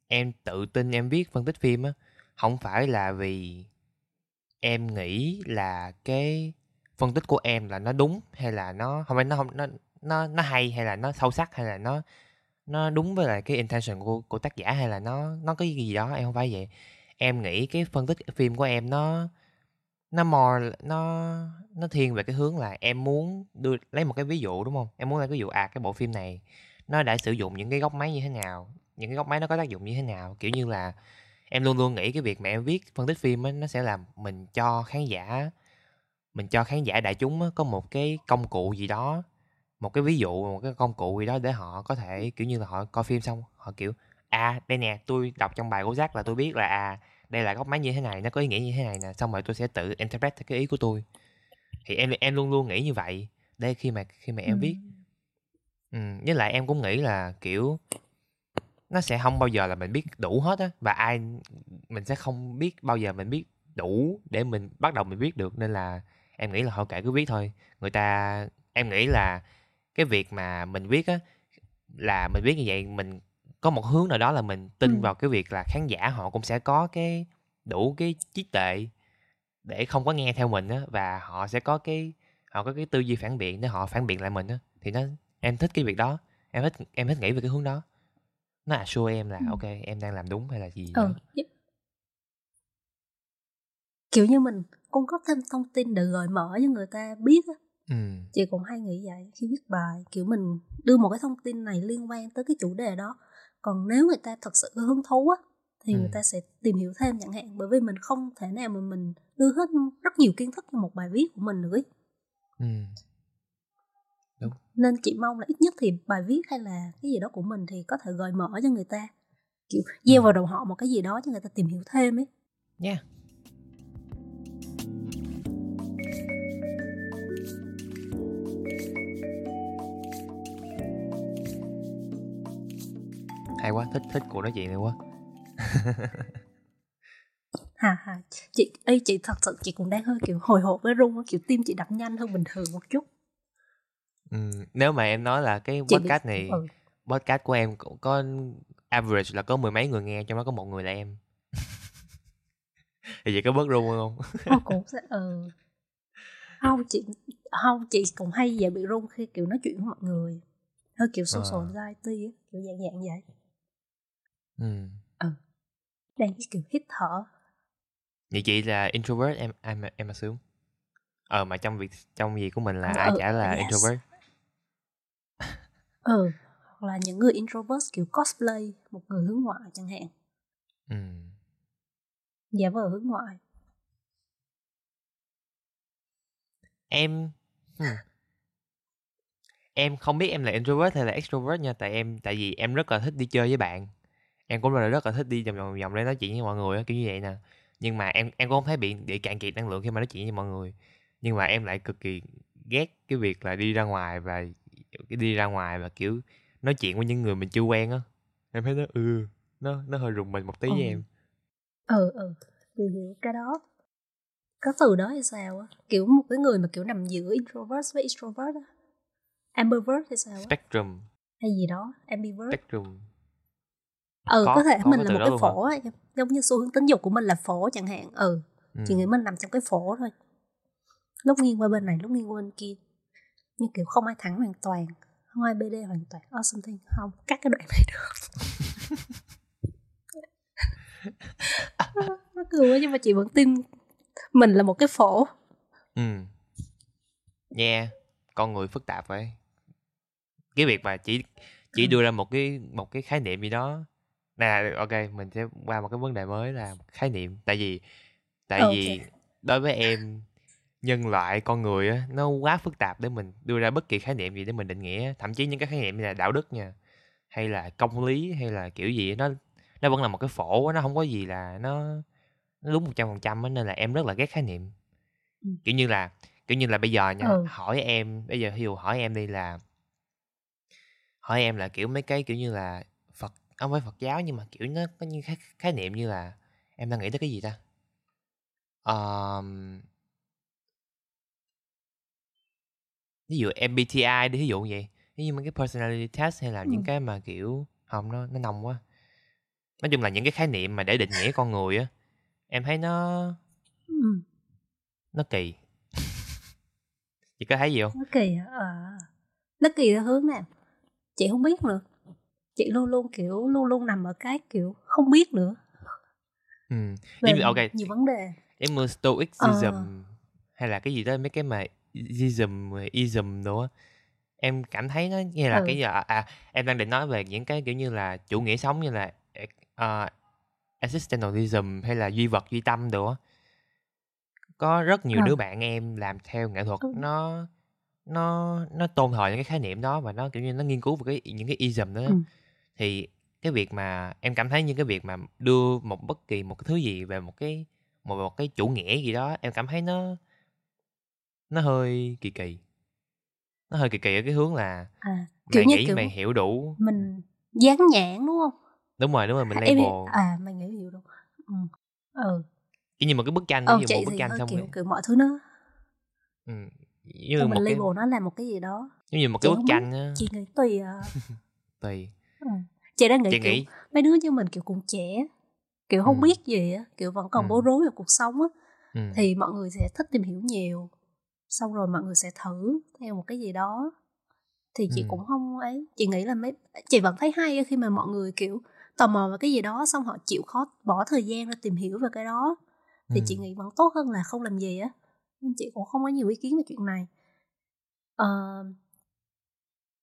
em tự tin em viết phân tích phim á không phải là vì em nghĩ là cái phân tích của em là nó đúng hay là nó, không phải nó không, nó nó nó hay hay là nó sâu sắc hay là nó nó đúng với lại cái intention của của tác giả hay là nó nó có gì đó, em không phải vậy. Em nghĩ cái phân tích phim của em nó nó more nó nó thiên về cái hướng là em muốn đưa lấy một cái ví dụ đúng không? Em muốn lấy ví dụ à cái bộ phim này nó đã sử dụng những cái góc máy như thế nào những cái góc máy nó có tác dụng như thế nào? Kiểu như là em luôn luôn nghĩ cái việc mà em viết phân tích phim ấy, nó sẽ làm mình cho khán giả mình cho khán giả đại chúng ấy, có một cái công cụ gì đó một cái ví dụ một cái công cụ gì đó để họ có thể kiểu như là họ coi phim xong họ kiểu à đây nè tôi đọc trong bài của giác là tôi biết là à đây là góc máy như thế này nó có ý nghĩa như thế này nè xong rồi tôi sẽ tự interpret theo cái ý của tôi. Thì em em luôn luôn nghĩ như vậy. Đây khi mà khi mà em viết. Ừ, với lại em cũng nghĩ là kiểu nó sẽ không bao giờ là mình biết đủ hết á và ai mình sẽ không biết bao giờ mình biết đủ để mình bắt đầu mình viết được nên là em nghĩ là họ kệ cứ viết thôi. Người ta em nghĩ là cái việc mà mình viết á là mình viết như vậy mình có một hướng nào đó là mình tin Ừ. vào cái việc là khán giả họ cũng sẽ có cái đủ cái trí tuệ để không có nghe theo mình á và họ sẽ có cái họ có cái tư duy phản biện để họ phản biện lại mình á thì nó em thích cái việc đó em thích em thích nghĩ về cái hướng đó. Nó assure em là Ừ. ok em đang làm đúng hay là gì ừ kiểu như mình cung cấp thêm thông tin để gợi mở cho người ta biết á. Ừ chị cũng hay nghĩ vậy khi viết bài kiểu mình đưa một cái thông tin này liên quan tới cái chủ đề đó còn nếu người ta thật sự hứng thú á thì Ừ. người ta sẽ tìm hiểu thêm chẳng hạn bởi vì mình không thể nào mà mình đưa hết rất nhiều kiến thức cho một bài viết của mình nữa ừ. Nên chị mong là ít nhất thì bài viết hay là cái gì đó của mình thì có thể gợi mở cho người ta. Kiểu gieo Ừ. vào đầu họ một cái gì đó cho người ta tìm hiểu thêm ấy. Nha hay quá thích thích cuộc nói chuyện này quá. <laughs> Hà hà chị ê chị thật sự chị cũng đang hơi kiểu hồi hộp với run á, kiểu tim chị đập nhanh hơn bình thường một chút. Ừ, nếu mà em nói là cái chị podcast này ừ. podcast của em cũng có average là có mười mấy người nghe trong đó có một người là em. <laughs> Thì vậy có bớt run không? Không, <laughs> cũng sẽ ừ. không chị không chị cũng hay dễ bị run khi kiểu nói chuyện với mọi người. Hơi kiểu social Ờ. anxiety á, kiểu dạng dạng vậy ừ. đang cái kiểu hít thở vậy chị là introvert em em em assume ờ mà trong việc trong việc của mình là Ờ, ai chả là yes. introvert ừ hoặc là những người introvert kiểu cosplay một người hướng ngoại chẳng hạn ừ. giả vờ hướng ngoại em hmm. em không biết em là introvert hay là extrovert nha tại em tại vì em rất là thích đi chơi với bạn em cũng là rất là thích đi vòng vòng vòng để nói chuyện với mọi người á kiểu như vậy nè. Nhưng mà em em cũng không thấy bị bị cạn kiệt năng lượng khi mà nói chuyện với mọi người. Nhưng mà em lại cực kỳ ghét cái việc là đi ra ngoài và cái đi ra ngoài và kiểu nói chuyện với những người mình chưa quen á. Em thấy nó ừ nó nó hơi rùng mình một tí với Ừ. em. Ừ ừ thì hiểu cái đó. Có từ đó hay sao á? Kiểu một cái người mà kiểu nằm giữa introvert với extrovert á. Ambivert hay sao á? Spectrum. Hay gì đó ambivert. Spectrum ừ Có, có, thể có mình là một cái phổ em. giống như xu hướng tính dục của mình là phổ chẳng hạn ừ ừ. chị nghĩ mình nằm trong cái phổ thôi lúc nghiêng qua bên này lúc nghiêng qua bên kia nhưng kiểu không ai thắng hoàn toàn không ai bd hoàn toàn or something không cắt cái đoạn này được <laughs> nó cười quá nhưng mà chị vẫn tin mình là một cái phổ Ừ. Nha, con người phức tạp vậy. Cái việc mà chỉ chỉ Ừ. đưa ra một cái một cái khái niệm gì đó. Nè, ok, mình sẽ qua một cái vấn đề mới là khái niệm. Tại vì tại Ok. vì đối với em nhân loại con người á nó quá phức tạp để mình đưa ra bất kỳ khái niệm gì để mình định nghĩa, thậm chí những cái khái niệm như là đạo đức nha, hay là công lý hay là kiểu gì nó nó vẫn là một cái phổ nó không có gì là nó nó đúng 100% á nên là em rất là ghét khái niệm Ừ. kiểu như là kiểu như là bây giờ nha Ừ. hỏi em bây giờ ví dụ hỏi em đi là hỏi em là kiểu mấy cái kiểu như là không phải Phật giáo nhưng mà kiểu nó có như khái, khái niệm như là em đang nghĩ tới cái gì ta Ờm, ví dụ MBTI đi ví dụ vậy ví dụ mấy cái personality test hay là những Ừ. cái mà kiểu không nó nó nông quá nói chung là những cái khái niệm mà để định nghĩa con người á em thấy nó ừ. nó kỳ chị có thấy gì không nó kỳ hả? à. nó kỳ theo hướng nào chị không biết nữa chị luôn luôn kiểu luôn luôn nằm ở cái kiểu không biết nữa ừ. về Giống như- ok nhiều vấn đề em mơ stoicism Ờ. hay là cái gì đó mấy cái mà ism ism á em cảm thấy nó như là Ừ. cái gì à, à em đang định nói về những cái kiểu như là chủ nghĩa sống như là uh, existentialism hay là duy vật duy tâm á có rất nhiều Ờ. đứa bạn em làm theo nghệ thuật Ừ. nó nó nó tôn thờ những cái khái niệm đó và nó kiểu như nó nghiên cứu về cái những cái ism đó Ừ. thì cái việc mà em cảm thấy như cái việc mà đưa một bất kỳ một cái thứ gì về một cái một một cái chủ nghĩa gì đó em cảm thấy nó nó hơi kỳ kỳ. Nó hơi kỳ kỳ ở cái hướng là à kiểu mày như nghĩ kiểu mày hiểu đủ. mình dán nhãn đúng không? Đúng rồi đúng rồi mình label. à mày nghĩ hiểu đúng ừ ừ. Kiểu như một cái bức tranh ờ ví dụ chị một bức tranh xong kiểu rồi kiểu mọi thứ nó ừ. như Xong một mình cái label nó là một cái gì đó. Giống như một cái bức tranh á. chị nghĩ tùy à. <laughs> Tùy ừ. chị đang nghĩ chị kiểu nghĩ mấy đứa như mình kiểu còn trẻ kiểu không Ừ. biết gì á kiểu vẫn còn Ừ. bối rối về cuộc sống á ừ. thì mọi người sẽ thích tìm hiểu nhiều xong rồi mọi người sẽ thử theo một cái gì đó thì chị Ừ. cũng không ấy chị nghĩ là mấy chị vẫn thấy hay khi mà mọi người kiểu tò mò về cái gì đó xong họ chịu khó bỏ thời gian ra tìm hiểu về cái đó thì Ừ. chị nghĩ vẫn tốt hơn là không làm gì á nên chị cũng không có nhiều ý kiến về chuyện này ờ,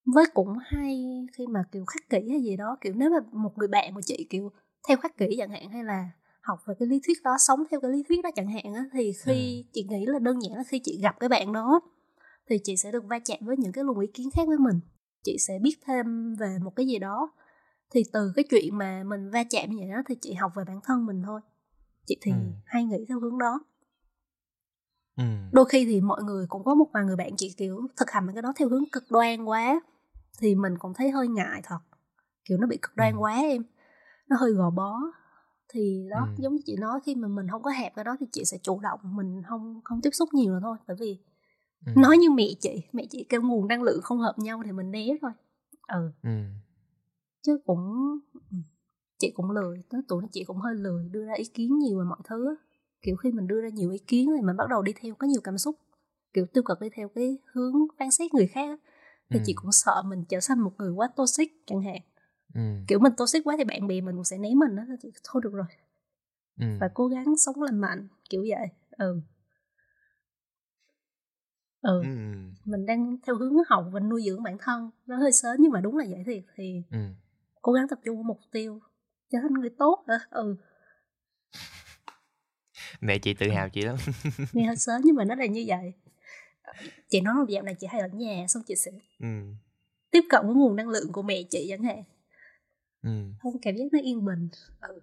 với cũng hay khi mà kiểu khắc kỷ hay gì đó kiểu nếu mà một người bạn của chị kiểu theo khắc kỷ chẳng hạn hay là học về cái lý thuyết đó sống theo cái lý thuyết đó chẳng hạn á thì khi chị nghĩ là đơn giản là khi chị gặp cái bạn đó thì chị sẽ được va chạm với những cái luồng ý kiến khác với mình. Chị sẽ biết thêm về một cái gì đó. Thì từ cái chuyện mà mình va chạm như vậy đó thì chị học về bản thân mình thôi. Chị thì Ừ. hay nghĩ theo hướng đó. Ừ. đôi khi thì mọi người cũng có một vài người bạn chị kiểu thực hành cái đó theo hướng cực đoan quá thì mình cũng thấy hơi ngại thật kiểu nó bị cực đoan Ừ. quá em nó hơi gò bó thì đó Ừ. giống như chị nói khi mà mình không có hẹp cái đó thì chị sẽ chủ động mình không không tiếp xúc nhiều nữa thôi bởi vì Ừ. nói như mẹ chị mẹ chị kêu nguồn năng lượng không hợp nhau thì mình né thôi ừ ừ. chứ cũng chị cũng lười tới tuổi chị cũng hơi lười đưa ra ý kiến nhiều về mọi thứ kiểu khi mình đưa ra nhiều ý kiến thì mình bắt đầu đi theo có nhiều cảm xúc kiểu tiêu cực đi theo cái hướng phán xét người khác. Thì Ừ. chị cũng sợ mình trở thành một người quá toxic chẳng hạn ừ. kiểu mình toxic quá thì bạn bè mình cũng sẽ né mình đó chị thôi được rồi ừ. phải cố gắng sống lành mạnh kiểu vậy ừ ừ ừ. mình đang theo hướng học và nuôi dưỡng bản thân nó hơi sớm nhưng mà đúng là vậy thiệt thì ừ. cố gắng tập trung vào mục tiêu trở thành người tốt hả ừ mẹ chị tự hào chị lắm nghe hơi sớm nhưng mà nó là như vậy chị nói một dạo này chị hay ở nhà xong chị sẽ ừ. tiếp cận với nguồn năng lượng của mẹ chị chẳng hạn ừ. không cảm giác nó yên bình ừ.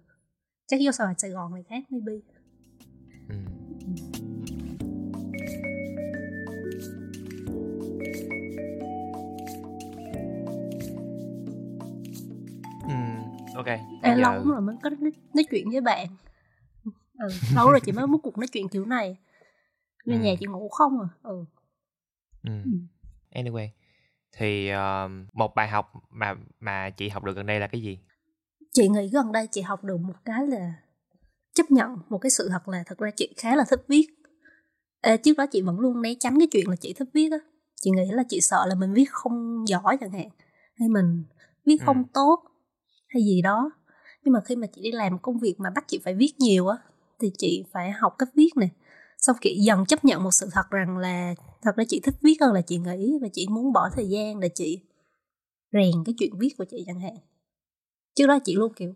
chắc vô Sài Sài Gòn này khác maybe ừ. Ừ, ok. Ê, lâu giờ lắm rồi mới có nói, nói chuyện với bạn ừ, lâu rồi chị mới muốn cuộc nói chuyện kiểu này nên Ừ. nhà chị ngủ không à ừ. Ừ. Ừ. Anyway, thì ờ, một bài học mà mà chị học được gần đây là cái gì? chị nghĩ gần đây chị học được một cái là chấp nhận một cái sự thật là thật ra chị khá là thích viết Ê, trước đó chị vẫn luôn né tránh cái chuyện là chị thích viết á chị nghĩ là chị sợ là mình viết không giỏi chẳng hạn hay mình viết Ừ. không tốt hay gì đó nhưng mà khi mà chị đi làm công việc mà bắt chị phải viết nhiều á thì chị phải học cách viết nè xong chị dần chấp nhận một sự thật rằng là thật ra chị thích viết hơn là chị nghĩ và chị muốn bỏ thời gian để chị rèn cái chuyện viết của chị chẳng hạn trước đó chị luôn kiểu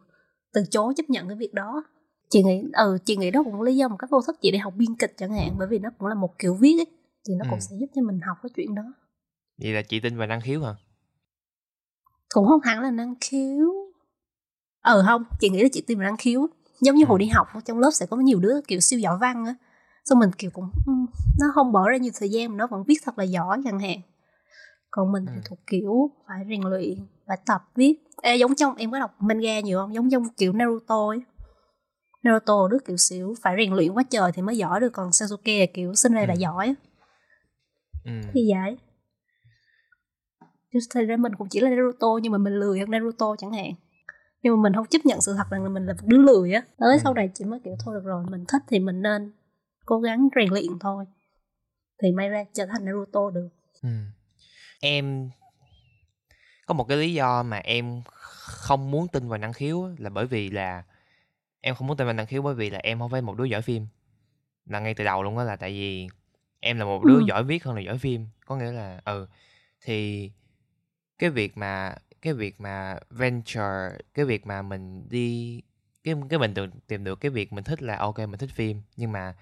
từ chối chấp nhận cái việc đó chị nghĩ ừ chị nghĩ đó cũng lý do một cách vô thức chị đi học biên kịch chẳng hạn bởi vì nó cũng là một kiểu viết ấy thì nó Ừ. cũng sẽ giúp cho mình học cái chuyện đó Vậy là chị tin vào năng khiếu hả? cũng không hẳn là năng khiếu ờ không chị nghĩ là chị tin vào năng khiếu giống như Ừ. hồi đi học trong lớp sẽ có nhiều đứa kiểu siêu giỏi văn á xong mình kiểu cũng nó không bỏ ra nhiều thời gian mà nó vẫn viết thật là giỏi chẳng hạn còn mình thì Ừ. thuộc kiểu phải rèn luyện phải tập viết Ê, giống trong em có đọc manga nhiều không giống trong kiểu Naruto ấy Naruto đứa kiểu xỉu phải rèn luyện quá trời thì mới giỏi được còn Sasuke là kiểu sinh ra đã Ừ. giỏi á. Ừ. thì vậy thật ra mình cũng chỉ là Naruto nhưng mà mình lười hơn Naruto chẳng hạn nhưng mà mình không chấp nhận sự thật rằng là mình là một đứa lười á tới Ừ. sau này chị mới kiểu thôi được rồi mình thích thì mình nên cố gắng rèn luyện thôi thì may ra trở thành Naruto được Ừ. Em có một cái lý do mà em không muốn tin vào năng khiếu là bởi vì là em không muốn tin vào năng khiếu bởi vì là em không phải một đứa giỏi phim là ngay từ đầu luôn á là tại vì em là một đứa Ừ. giỏi viết hơn là giỏi phim có nghĩa là ừ thì cái việc mà cái việc mà venture cái việc mà mình đi cái cái mình tìm, tìm được cái việc mình thích là ok mình thích phim nhưng mà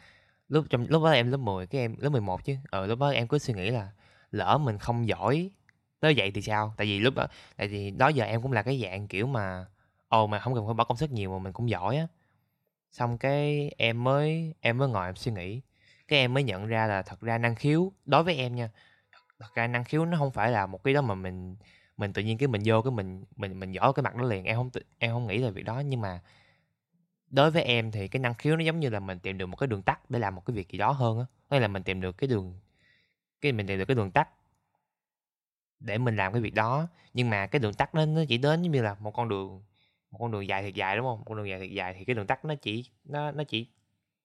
lúc trong, lúc đó em lớp 10 cái em, lớp 11 chứ. Ờ lúc đó em cứ suy nghĩ là lỡ mình không giỏi tới vậy thì sao? Tại vì lúc đó, tại vì đó giờ em cũng là cái dạng kiểu mà, ồ, mà không cần phải bỏ công sức nhiều mà mình cũng giỏi á. Xong cái em mới em mới ngồi em suy nghĩ. Cái em mới nhận ra là thật ra năng khiếu, đối với em nha, thật ra năng khiếu nó không phải là một cái đó mà mình mình tự nhiên cái mình vô cái mình mình mình giỏi cái mặt đó liền. Em không em không nghĩ là việc đó nhưng mà đối với em thì cái năng khiếu nó giống như là mình tìm được một cái đường tắt để làm một cái việc gì đó hơn á. Hay là mình tìm được cái đường, cái, mình tìm được cái đường tắt để mình làm cái việc đó. Nhưng mà cái đường tắt nó nó chỉ đến giống như là một con đường, một con đường dài thiệt dài, đúng không? Một con đường dài thiệt dài thì cái đường tắt nó chỉ, nó nó chỉ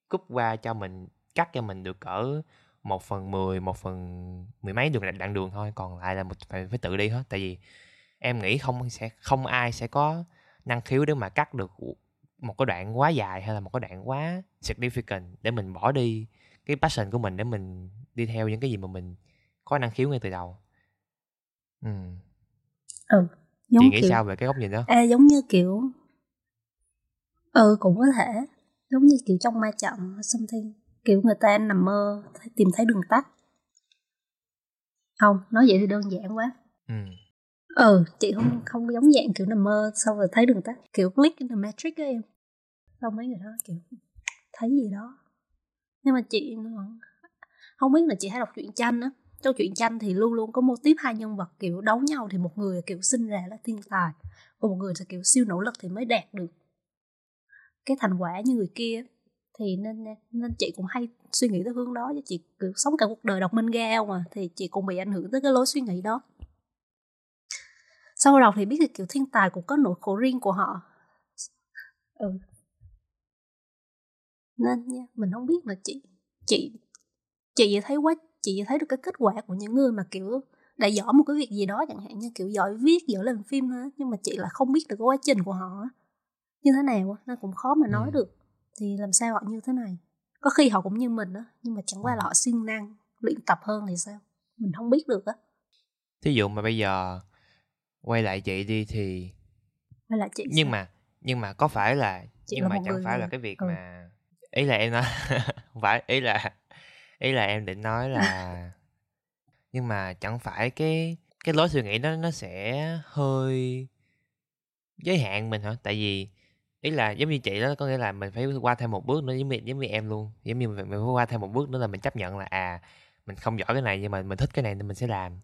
cúp qua cho mình, cắt cho mình được cỡ một phần mười, một phần mười mấy đường đoạn đường thôi. Còn lại là một, phải phải tự đi hết. Tại vì em nghĩ không, sẽ, không ai sẽ có năng khiếu để mà cắt được một cái đoạn quá dài hay là một cái đoạn quá significant để mình bỏ đi cái passion của mình để mình đi theo những cái gì mà mình có năng khiếu ngay từ đầu? Ừ ừ giống chị nghĩ kiểu... sao về cái góc nhìn đó? À, giống như kiểu ừ cũng có thể giống như kiểu trong ma trận something kiểu người ta nằm mơ tìm thấy đường tắt. Không nói vậy thì đơn giản quá. Ừ ừ chị không không giống dạng kiểu nằm mơ xong rồi thấy đường tắt, kiểu click in the matrix á em. Xong mấy người đó, kiểu, thấy gì đó. Nhưng mà chị không biết là chị hay đọc truyện tranh á. Trong truyện tranh thì luôn luôn có mô tiếp hai nhân vật, kiểu, đấu nhau thì một người kiểu sinh ra là thiên tài, còn một người là kiểu siêu nỗ lực thì mới đạt được cái thành quả như người kia. Thì nên nên chị cũng hay suy nghĩ tới hướng đó, chứ chị kiểu sống cả cuộc đời đọc manga mà thì chị cũng bị ảnh hưởng tới cái lối suy nghĩ đó sau đọc thì biết là kiểu thiên tài cũng có nỗi khổ riêng của họ. Ừ. Nên nha mình không biết mà chị chị chị chỉ thấy quá chị chỉ thấy được cái kết quả của những người mà kiểu đã giỏi một cái việc gì đó chẳng hạn như kiểu giỏi viết giỏi làm phim thôi nhưng mà chị là không biết được cái quá trình của họ như thế nào nó cũng khó mà nói ừ. được. Thì làm sao họ như thế này? Có khi họ cũng như mình đó nhưng mà chẳng qua là họ siêng năng luyện tập hơn thì sao? Mình không biết được á. Thí dụ mà bây giờ quay lại chị đi thì quay lại chị nhưng sao? mà nhưng mà có phải là chị nhưng là mà chẳng phải là cái việc ừ. mà ý là em nói <laughs> phải ý là ý là em định nói là <laughs> nhưng mà chẳng phải cái cái lối suy nghĩ đó nó sẽ hơi giới hạn mình hả tại vì ý là giống như chị đó có nghĩa là mình phải qua thêm một bước nữa giống như giống như em luôn giống như mình, mình phải qua thêm một bước nữa là mình chấp nhận là à mình không giỏi cái này nhưng mà mình thích cái này nên mình sẽ làm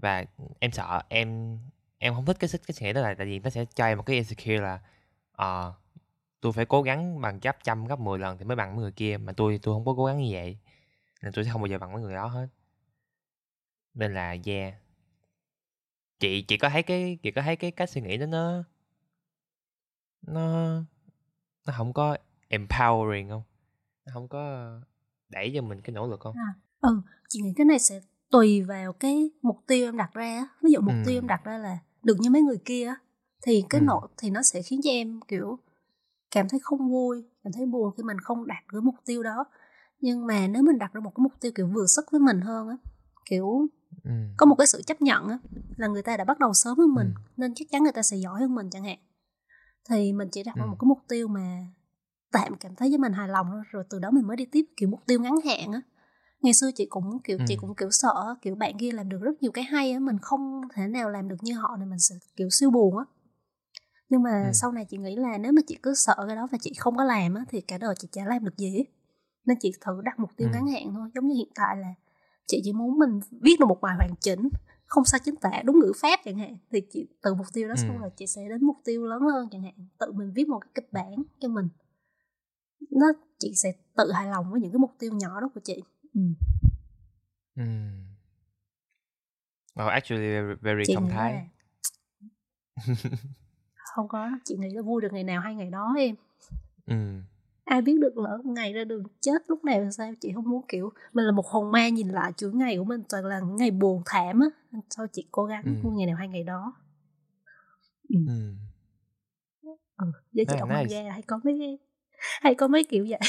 và em sợ em em không thích cái cái suy nghĩ đó là tại vì nó sẽ cho em một cái insecure là ờ uh, tôi phải cố gắng bằng gấp trăm gấp 10 lần thì mới bằng người kia mà tôi tôi không có cố gắng như vậy. Nên tôi sẽ không bao giờ bằng mấy người đó hết. Nên là yeah. Chị chị có thấy cái chị có thấy cái cách suy nghĩ đó nó nó nó không có empowering không? Nó không có đẩy cho mình cái nỗ lực không? À, ừ chị nghĩ cái này sẽ tùy vào cái mục tiêu em đặt ra ví dụ mục ừ. tiêu em đặt ra là được như mấy người kia thì cái ừ. nỗ thì nó sẽ khiến cho em kiểu cảm thấy không vui cảm thấy buồn khi mình không đạt được mục tiêu đó nhưng mà nếu mình đặt ra một cái mục tiêu kiểu vừa sức với mình hơn á kiểu ừ. có một cái sự chấp nhận á là người ta đã bắt đầu sớm hơn mình ừ. nên chắc chắn người ta sẽ giỏi hơn mình chẳng hạn thì mình chỉ đặt ra ừ. một cái mục tiêu mà tạm cảm thấy với mình hài lòng rồi từ đó mình mới đi tiếp kiểu mục tiêu ngắn hạn á ngày xưa chị cũng kiểu ừ. chị cũng kiểu sợ kiểu bạn kia làm được rất nhiều cái hay á mình không thể nào làm được như họ nên mình sẽ kiểu siêu buồn á nhưng mà ừ. sau này chị nghĩ là nếu mà chị cứ sợ cái đó và chị không có làm á thì cả đời chị chả làm được gì nên chị thử đặt mục tiêu ừ. ngắn hạn thôi giống như hiện tại là chị chỉ muốn mình viết được một bài hoàn chỉnh không sai chính tả đúng ngữ pháp chẳng hạn thì chị từ mục tiêu đó ừ. xong rồi chị sẽ đến mục tiêu lớn hơn chẳng hạn tự mình viết một cái kịch bản cho mình nó chị sẽ tự hài lòng với những cái mục tiêu nhỏ đó của chị ừ. Mm. Oh, actually very chị thông thái. không có, chị nghĩ là vui được ngày nào hay ngày đó em. Ừ ai biết được lỡ ngày ra đường chết lúc nào sao chị không muốn kiểu mình là một hồn ma nhìn lại chuỗi ngày của mình toàn là ngày buồn thảm á sao chị cố gắng ừ. mua ngày nào hai ngày đó ừ, ừ. ừ với chị đọc manga hay có mấy hay có mấy kiểu vậy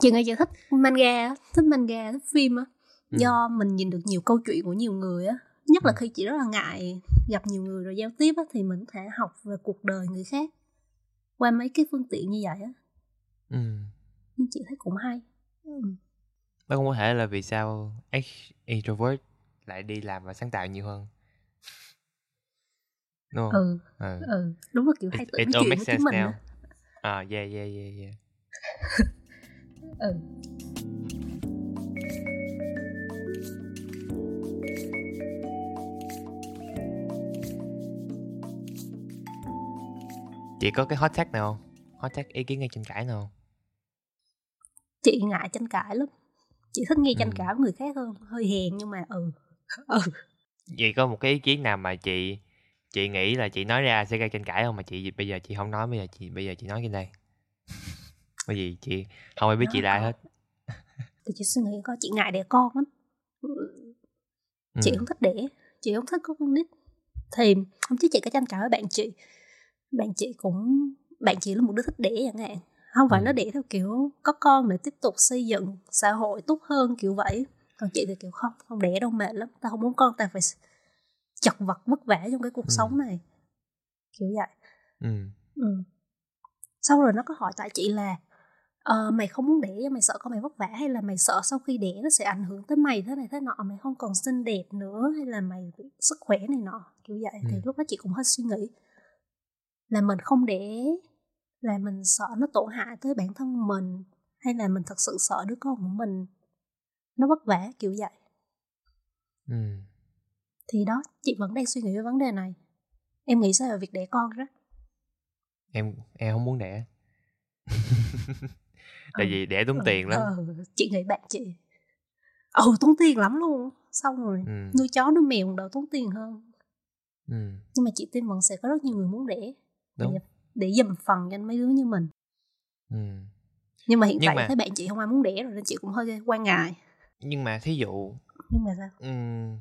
chị nghĩ chị thích manga thích manga thích phim á ừ. do mình nhìn được nhiều câu chuyện của nhiều người á nhất là ừ. khi chị rất là ngại gặp nhiều người rồi giao tiếp á thì mình có thể học về cuộc đời người khác qua mấy cái phương tiện như vậy á ừ nhưng chị thấy cũng hay ừ. nó cũng có thể là vì sao introvert lại đi làm và sáng tạo nhiều hơn đúng không? ừ ừ, ừ. đúng là kiểu hay tự nói chuyện với chính mình now. à yeah yeah yeah yeah <laughs> ừ. Chị có cái hot tag nào không? Hot tag ý kiến ngay tranh cãi nào không? Chị ngại tranh cãi lắm. Chị thích nghe tranh ừ. cãi với người khác hơn. Hơi hèn nhưng mà ừ. <laughs> Ừ. Vậy có một cái ý kiến nào mà chị chị nghĩ là chị nói ra sẽ gây tranh cãi không? Mà chị bây giờ chị không nói bây giờ chị bây giờ chị nói trên đây bởi vì chị không ai biết chị là hết. Thì chị suy nghĩ coi chị ngại đẻ con lắm. Chị ừ. không thích đẻ chị không thích có con nít. Thì không chứ chị có tranh cãi với bạn chị. Bạn chị cũng bạn chị là một đứa thích đẻ chẳng hạn. Không phải ừ. nó đẻ theo kiểu có con để tiếp tục xây dựng xã hội tốt hơn kiểu vậy. Còn chị thì kiểu không không đẻ đâu mệt lắm. Tao không muốn con tao phải chật vật vất vả trong cái cuộc ừ. sống này. Kiểu vậy. Ừ. ừ. sau rồi nó có hỏi tại chị là uh, mày không muốn đẻ mày sợ con mày vất vả hay là mày sợ sau khi đẻ nó sẽ ảnh hưởng tới mày thế này thế nọ? Mày không còn xinh đẹp nữa hay là mày sức khỏe này nọ? Kiểu vậy. Ừ. thì lúc đó chị cũng hơi suy nghĩ. Là mình không đẻ là mình sợ nó tổn hại tới bản thân mình hay là mình thật sự sợ đứa con của mình nó vất vả kiểu vậy. Ừ. thì đó chị vẫn đang suy nghĩ về vấn đề này. Em nghĩ sao về việc đẻ con đó? Em em không muốn đẻ <laughs> tại ừ. vì đẻ tốn ừ, tiền lắm ừ, chị nghĩ bạn chị ừ, tốn tiền lắm luôn xong rồi ừ. nuôi chó nuôi mèo đỡ tốn tiền hơn ừ. nhưng mà chị tin vẫn sẽ có rất nhiều người muốn đẻ Đúng. để, để dầm phần cho mấy đứa như mình ừ. nhưng mà hiện nhưng tại mà... thấy bạn chị không ai muốn đẻ rồi nên chị cũng hơi quan ngại nhưng mà thí dụ nhưng mà sao um,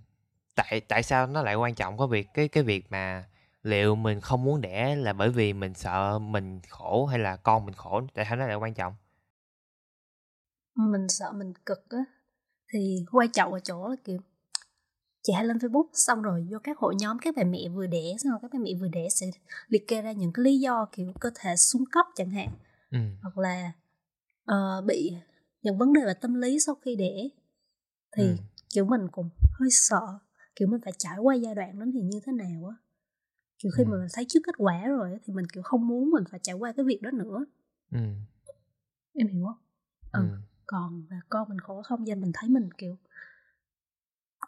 tại tại sao nó lại quan trọng có việc cái cái việc mà liệu mình không muốn đẻ là bởi vì mình sợ mình khổ hay là con mình khổ tại sao nó lại quan trọng mình sợ mình cực á thì quan trọng ở chỗ là kiểu chị hay lên facebook xong rồi vô các hội nhóm các bà mẹ vừa đẻ xong rồi các bà mẹ vừa đẻ sẽ liệt kê ra những cái lý do kiểu cơ thể xuống cấp chẳng hạn ừ. hoặc là uh, bị những vấn đề về tâm lý sau khi đẻ thì ừ. kiểu mình cũng hơi sợ kiểu mình phải trải qua giai đoạn đó thì như thế nào á kiểu khi ừ. mà mình thấy trước kết quả rồi thì mình kiểu không muốn mình phải trải qua cái việc đó nữa ừ. em hiểu không ừ. ừ. Còn và con mình khổ không gia mình thấy mình kiểu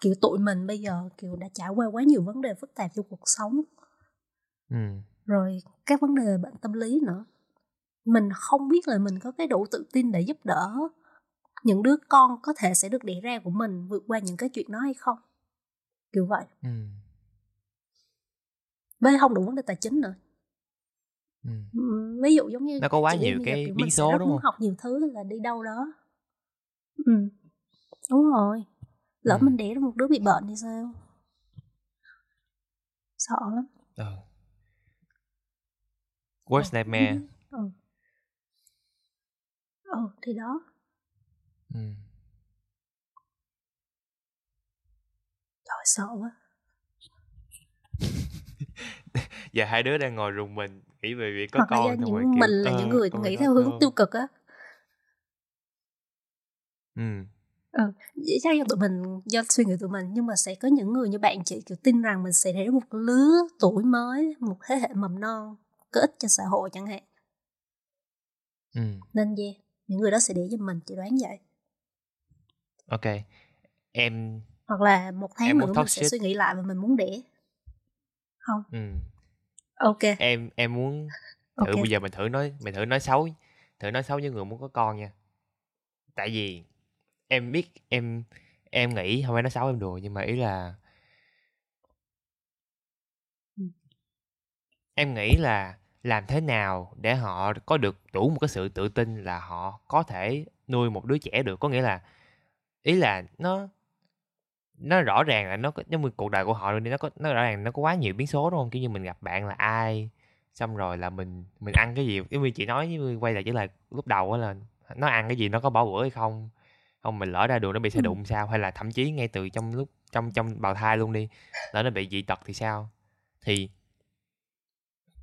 kiểu tụi mình bây giờ kiểu đã trải qua quá nhiều vấn đề phức tạp trong cuộc sống. Ừ. rồi các vấn đề bệnh tâm lý nữa. Mình không biết là mình có cái đủ tự tin để giúp đỡ những đứa con có thể sẽ được đẻ ra của mình vượt qua những cái chuyện đó hay không. Kiểu vậy. Ừ. với không đủ vấn đề tài chính nữa. Ừ. ví dụ giống như nó có quá nhiều cái biến số đúng không? học nhiều thứ là đi đâu đó ừ. Đúng rồi. Lỡ ừ. mình đẻ ra một đứa bị bệnh thì sao? Sợ lắm. Ừ. worst nightmare. ừ. ừ thì đó. Ừ. trời sợ quá. <laughs> Giờ hai đứa đang ngồi rùng mình nghĩ về việc có Hoặc con là những mình kiểu, là những người nghĩ theo hướng tiêu cực á ừ ừ chắc do tụi mình do suy nghĩ tụi mình nhưng mà sẽ có những người như bạn chị kiểu tin rằng mình sẽ để một lứa tuổi mới một thế hệ mầm non có ích cho xã hội chẳng hạn? Ừ. nên yeah những người đó sẽ để cho mình chị đoán vậy. Ok em hoặc là một tháng nữa mình sẽ suy nghĩ lại và mình muốn đẻ. Không? Ừ. ok. Em em muốn thử okay. bây giờ mình thử nói mình thử nói xấu thử nói xấu với người muốn có con nha. Tại vì em biết em em nghĩ không phải nói xấu em đùa nhưng mà ý là em nghĩ là làm thế nào để họ có được đủ một cái sự tự tin là họ có thể nuôi một đứa trẻ được. Có nghĩa là ý là nó nó rõ ràng là nó giống như cuộc đời của họ luôn đi nó có nó rõ ràng nó có quá nhiều biến số đúng không? Kiểu như mình gặp bạn là ai xong rồi là mình mình ăn cái gì. Giống như chị nói với quay lại trở lại lúc đầu á là nó ăn cái gì nó có bỏ bữa hay không không mình lỡ ra đường nó bị xe đụng sao? Hay là thậm chí ngay từ trong lúc trong trong bào thai luôn đi lỡ nó bị dị tật thì sao? Thì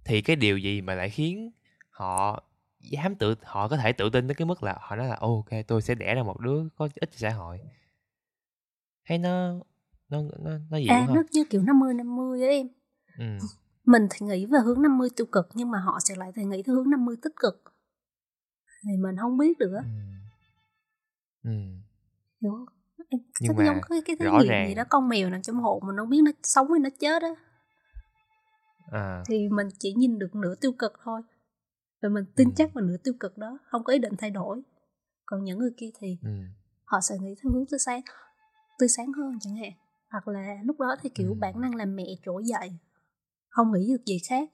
thì cái điều gì mà lại khiến họ dám tự họ có thể tự tin tới cái mức là họ nói là ok tôi sẽ đẻ ra một đứa có ích cho xã hội. Hay nó nó nó nó gì à không? nó như kiểu 50 50 á em. Ừ. mình thì nghĩ về hướng 50 tiêu cực nhưng mà họ sẽ lại thì nghĩ theo hướng 50 tích cực. Thì mình không biết được á Ừ. Ừ. không em Nhưng mà cái cái rõ gì ràng- gì đó con mèo nằm trong hộ mình không biết nó sống hay nó chết á À. thì mình chỉ nhìn được nửa tiêu cực thôi và mình tin Ừ. chắc vào nửa tiêu cực đó không có ý định thay đổi còn những người kia thì Ừ. họ sẽ nghĩ theo hướng tươi sáng tươi sáng hơn chẳng hạn hoặc là lúc đó thì kiểu Ừ. bản năng làm mẹ trỗi dậy không nghĩ được gì khác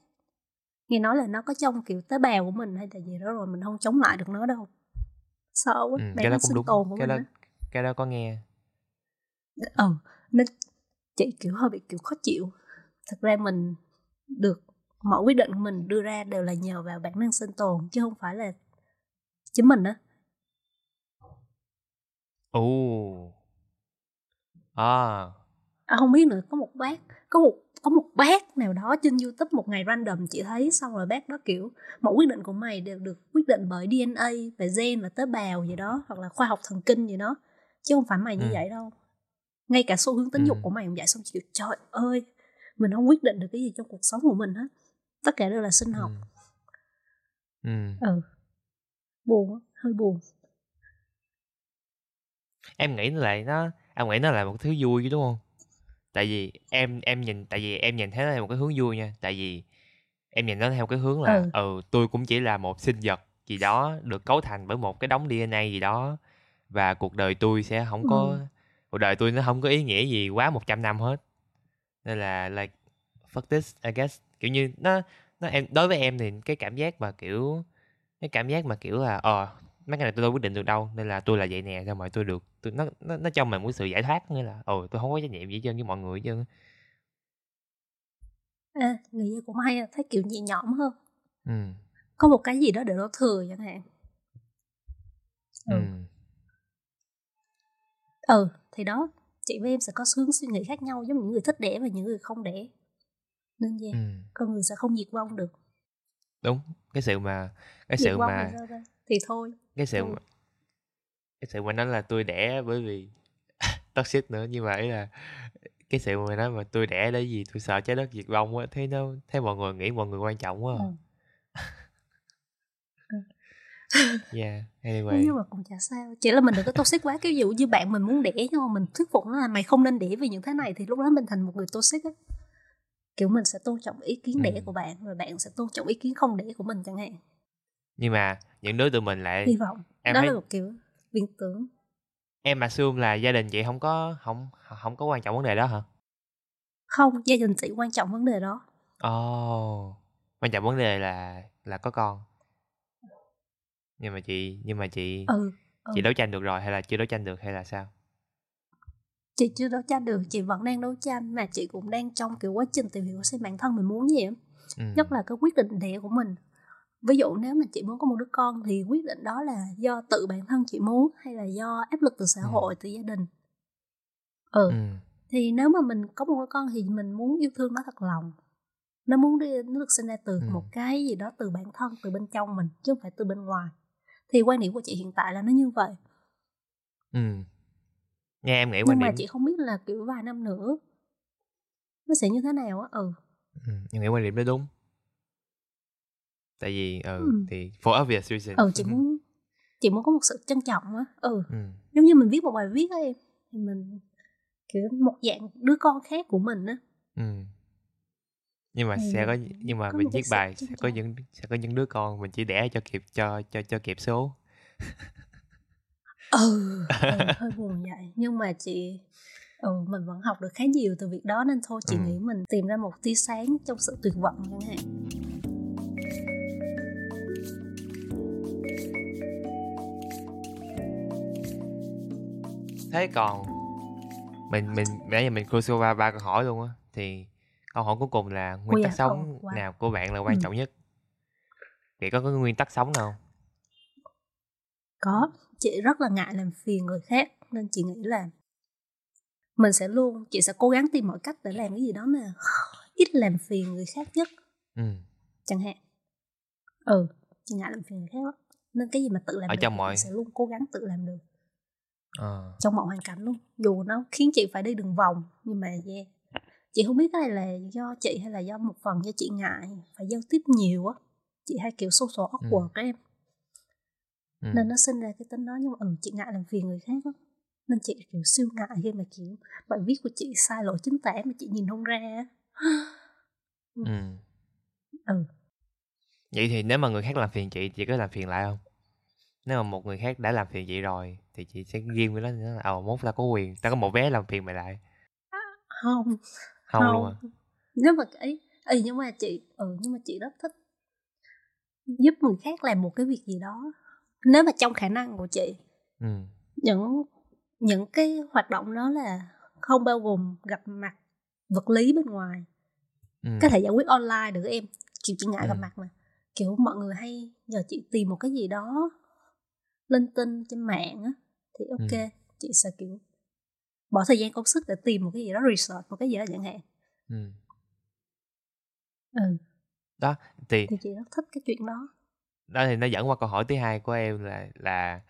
nghe nói là nó có trong kiểu tế bào của mình hay là gì đó rồi mình không chống lại được nó đâu sợ quá Ừ. cái đó cũng đúng. tồn của cái đó á. cái đó có nghe. Ừ nên chị kiểu hơi bị kiểu khó chịu. Thật ra mình được mọi quyết định mình đưa ra đều là nhờ vào bản năng sinh tồn chứ không phải là chính mình á. Ồ. À. À, không biết nữa có một bác có một có một bác nào đó trên youtube một ngày random chị thấy xong rồi bác đó kiểu mọi quyết định của mày đều được quyết định bởi dna về gen và tế bào gì đó hoặc là khoa học thần kinh gì đó chứ không phải mày như Ừ. vậy đâu ngay cả xu hướng tính dục Ừ. của mày cũng vậy xong chị kiểu trời ơi mình không quyết định được cái gì trong cuộc sống của mình hết tất cả đều là sinh học ừ. ừ. ừ buồn hơi buồn em nghĩ nó lại nó em nghĩ nó là một thứ vui chứ đúng không tại vì em em nhìn tại vì em nhìn thấy nó là một cái hướng vui nha tại vì em nhìn nó theo cái hướng là Ừ. ừ tôi cũng chỉ là một sinh vật gì đó được cấu thành bởi một cái đống DNA gì đó và cuộc đời tôi sẽ không có Ừ. cuộc đời tôi nó không có ý nghĩa gì quá 100 năm hết nên là like fuck this I guess kiểu như nó nó em đối với em thì cái cảm giác mà kiểu cái cảm giác mà kiểu là ờ mấy cái này tôi đâu quyết định được đâu nên là tôi là vậy nè xong rồi tôi được tôi nó nó nó cho mình một sự giải thoát nghĩa là ồ tôi không có trách nhiệm gì trơn với mọi người hết trơn à, nghĩ vậy cũng hay thấy kiểu nhẹ nhõm hơn. Ừ. Có một cái gì đó để nó thừa chẳng hạn. Ừ. Ừ. ừ thì đó chị với em sẽ có hướng suy nghĩ khác nhau giống những người thích đẻ và những người không đẻ. Nên yeah, ừ. con người sẽ không diệt vong được. Đúng cái sự mà cái diệt sự mà thì thôi cái sự Ừ. cái sự mà nói là tôi đẻ bởi vì <laughs> toxic nữa nhưng mà ý là cái sự mà nói mà tôi đẻ để gì tôi sợ trái đất diệt vong á thế nó thế mọi người nghĩ mọi người quan trọng quá à. Ừ. <laughs> yeah anyway nhưng mà cũng chả sao chỉ là mình đừng có toxic quá ví dụ như bạn mình muốn đẻ nhưng mà mình thuyết phục nó là mày không nên đẻ vì những thế này thì lúc đó mình thành một người toxic á kiểu mình sẽ tôn trọng ý kiến đẻ Ừ. của bạn và bạn sẽ tôn trọng ý kiến không đẻ của mình chẳng hạn nhưng mà những đứa tụi mình lại hy vọng. em đó thấy là một kiểu viễn tưởng em assume là gia đình chị không có không không có quan trọng vấn đề đó hả? Không gia đình chị quan trọng vấn đề đó. Ồ quan trọng vấn đề là là có con. Nhưng mà chị nhưng mà chị ừ, ừ. chị đấu tranh được rồi hay là chưa đấu tranh được hay là sao? Chị chưa đấu tranh được chị vẫn đang đấu tranh mà chị cũng đang trong kiểu quá trình tìm hiểu xem bản thân mình muốn gì ừ. nhất là cái quyết định đẻ của mình ví dụ nếu mà chị muốn có một đứa con thì quyết định đó là do tự bản thân chị muốn hay là do áp lực từ xã Ừ. hội từ gia đình ừ. ừ. thì nếu mà mình có một đứa con thì mình muốn yêu thương nó thật lòng nó muốn đi nó được sinh ra từ Ừ. một cái gì đó từ bản thân từ bên trong mình chứ không phải từ bên ngoài thì quan điểm của chị hiện tại là nó như vậy ừ nha em nghĩ nhưng quan mà điểm chị không biết là kiểu vài năm nữa nó sẽ như thế nào á ừ ừ. em nghĩ quan điểm đó đúng tại vì ừ, Ừ. thì for obvious reason ừ chị muốn chị muốn có một sự trân trọng á ừ ừ. giống như mình viết một bài viết á em thì mình kiểu một dạng đứa con khác của mình á ừ. nhưng mà Ừ, sẽ có nhưng mà có mình viết bài sẽ có những sẽ có những đứa con mình chỉ đẻ cho kịp cho cho cho kịp số ừ, ừ hơi buồn vậy nhưng mà chị ừ mình vẫn học được khá nhiều từ việc đó nên thôi chị Ừ. nghĩ mình tìm ra một tia sáng trong sự tuyệt vọng chẳng hạn thế còn mình mình nãy giờ mình cruise qua ba câu hỏi luôn á thì câu hỏi cuối cùng là nguyên Ui tắc à, sống wow. nào của bạn là quan Ừ. trọng nhất? Thì có cái nguyên tắc sống nào có. Chị rất là ngại làm phiền người khác nên chị nghĩ là mình sẽ luôn chị sẽ cố gắng tìm mọi cách để làm cái gì đó mà <sighs> ít làm phiền người khác nhất. Ừ chẳng hạn. Ừ chị ngại làm phiền người khác lắm. Nên cái gì mà tự làm Ở được trong mọi- chị sẽ luôn cố gắng tự làm được Ờ. trong mọi hoàn cảnh luôn dù nó khiến chị phải đi đường vòng nhưng mà yeah chị không biết cái này là do chị hay là do một phần do chị ngại phải giao tiếp nhiều á chị hay kiểu social awkward Ừ. các em Ừ. nên nó sinh ra cái tính đó nhưng mà ừ chị ngại làm phiền người khác lắm nên chị kiểu siêu ngại khi mà kiểu bài viết của chị sai lỗi chính tả mà chị nhìn không ra á. Ừ. ừ Vậy thì nếu mà người khác làm phiền chị, chị có làm phiền lại không? Nếu mà một người khác đã làm phiền chị rồi thì chị sẽ ghim với nó là ờ mốt tao có quyền, tao có một vé làm phiền mày lại. không Không, Không. luôn à. nếu mà ấy ấy nhưng mà chị ừ nhưng mà chị rất thích giúp người khác làm một cái việc gì đó nếu mà trong khả năng của chị Ừ. những những cái hoạt động đó là không bao gồm gặp mặt vật lý bên ngoài Ừ. có thể giải quyết online được em kiểu chị ngại gặp Ừ. mặt mà kiểu mọi người hay nhờ chị tìm một cái gì đó linh tinh trên mạng á thì ok Ừ. chị sẽ kiểu bỏ thời gian công sức để tìm một cái gì đó research một cái gì đó chẳng hạn Ừ. ừ Đó, thì thì chị rất thích cái chuyện đó đó thì nó dẫn qua câu hỏi thứ hai của em là là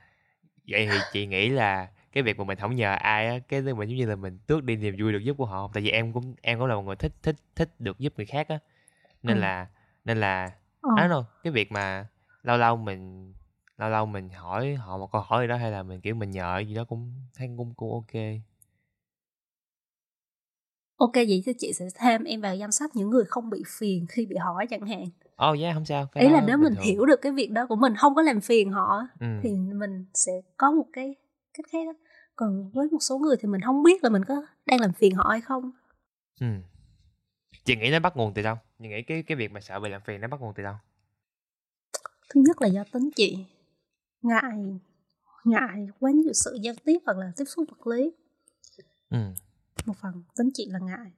vậy thì chị nghĩ là cái việc mà mình không nhờ ai á cái mình giống như là mình tước đi niềm vui được giúp của họ tại vì em cũng em cũng là một người thích thích thích được giúp người khác á nên Ừ. là nên là ờ. á đâu cái việc mà lâu lâu mình lâu lâu mình hỏi họ một câu hỏi gì đó hay là mình kiểu mình nhờ gì đó cũng thấy cũng cũng ok ok vậy thì chị sẽ thêm em vào danh sách những người không bị phiền khi bị hỏi chẳng hạn ồ oh, yeah không sao cái ý là nếu mình thường. hiểu được cái việc đó của mình không có làm phiền họ ừ. thì mình sẽ có một cái cách khác đó. còn với một số người thì mình không biết là mình có đang làm phiền họ hay không ừ. chị nghĩ nó bắt nguồn từ đâu chị nghĩ cái cái việc mà sợ bị làm phiền nó bắt nguồn từ đâu thứ nhất là do tính chị ngại ngại quá nhiều sự giao tiếp hoặc là tiếp xúc vật lý ừ. một phần tính chị là ngại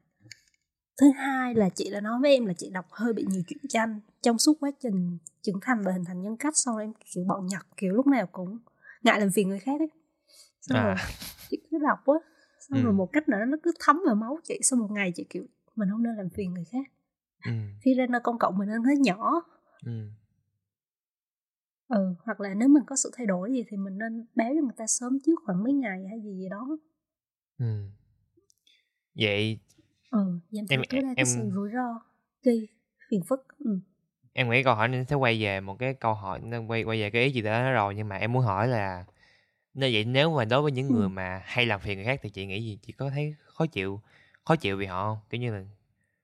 thứ hai là chị đã nói với em là chị đọc hơi bị nhiều truyện tranh trong suốt quá trình trưởng thành và hình thành nhân cách xong rồi em kiểu bọn nhật kiểu lúc nào cũng ngại làm phiền người khác ấy xong À. rồi chị cứ đọc á xong Ừ. rồi một cách đó nó cứ thấm vào máu chị sau một ngày chị kiểu mình không nên làm phiền người khác ừ. khi ra nơi công cộng mình nên thấy nhỏ ừ. Ừ hoặc là nếu mình có sự thay đổi gì thì mình nên báo cho người ta sớm trước khoảng mấy ngày hay gì gì đó ừ. vậy ừ giảm thiểu Em- tối đa em- cái sự rủi ro gây phiền phức ừ. em nghĩ câu hỏi này sẽ quay về một cái câu hỏi nó quay quay về cái ý gì đó rồi nhưng mà em muốn hỏi là nếu vậy nếu mà đối với những Ừ. người mà hay làm phiền người khác thì chị nghĩ gì chị có thấy khó chịu khó chịu vì họ không kiểu như là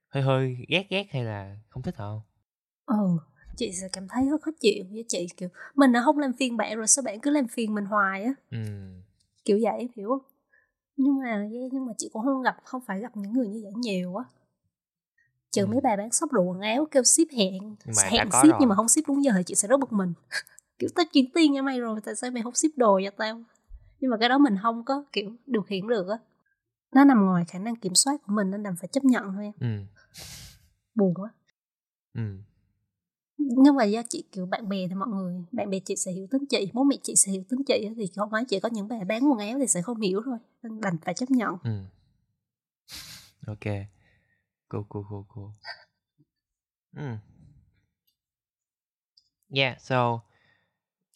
hơi hơi ghét ghét hay là không thích họ không ừ chị sẽ cảm thấy rất khó chịu với chị kiểu mình đã không làm phiền bạn rồi sao bạn cứ làm phiền mình hoài á. Ừ. Kiểu vậy hiểu không? Nhưng mà nhưng mà chị cũng không gặp không phải gặp những người như vậy nhiều á. Trừ Ừ. mấy bà bán shop đồ quần áo kêu ship hẹn mà hẹn ship rồi. nhưng mà không ship đúng giờ thì chị sẽ rất bực mình. <laughs> Kiểu tao chuyển tiền cho mày rồi tại sao mày không ship đồ cho tao? Nhưng mà cái đó mình không có kiểu điều khiển được á. Nó nằm ngoài khả năng kiểm soát của mình nên đành phải chấp nhận thôi em. Ừ. Buồn quá. Ừ nhưng mà do chị kiểu bạn bè thì mọi người bạn bè chị sẽ hiểu tính chị bố mẹ chị sẽ hiểu tính chị thì không phải chỉ có những bà bán quần áo thì sẽ không hiểu thôi nên đành phải chấp nhận. Ừ. Ok. Cool cool cool cool. Ừ. Yeah so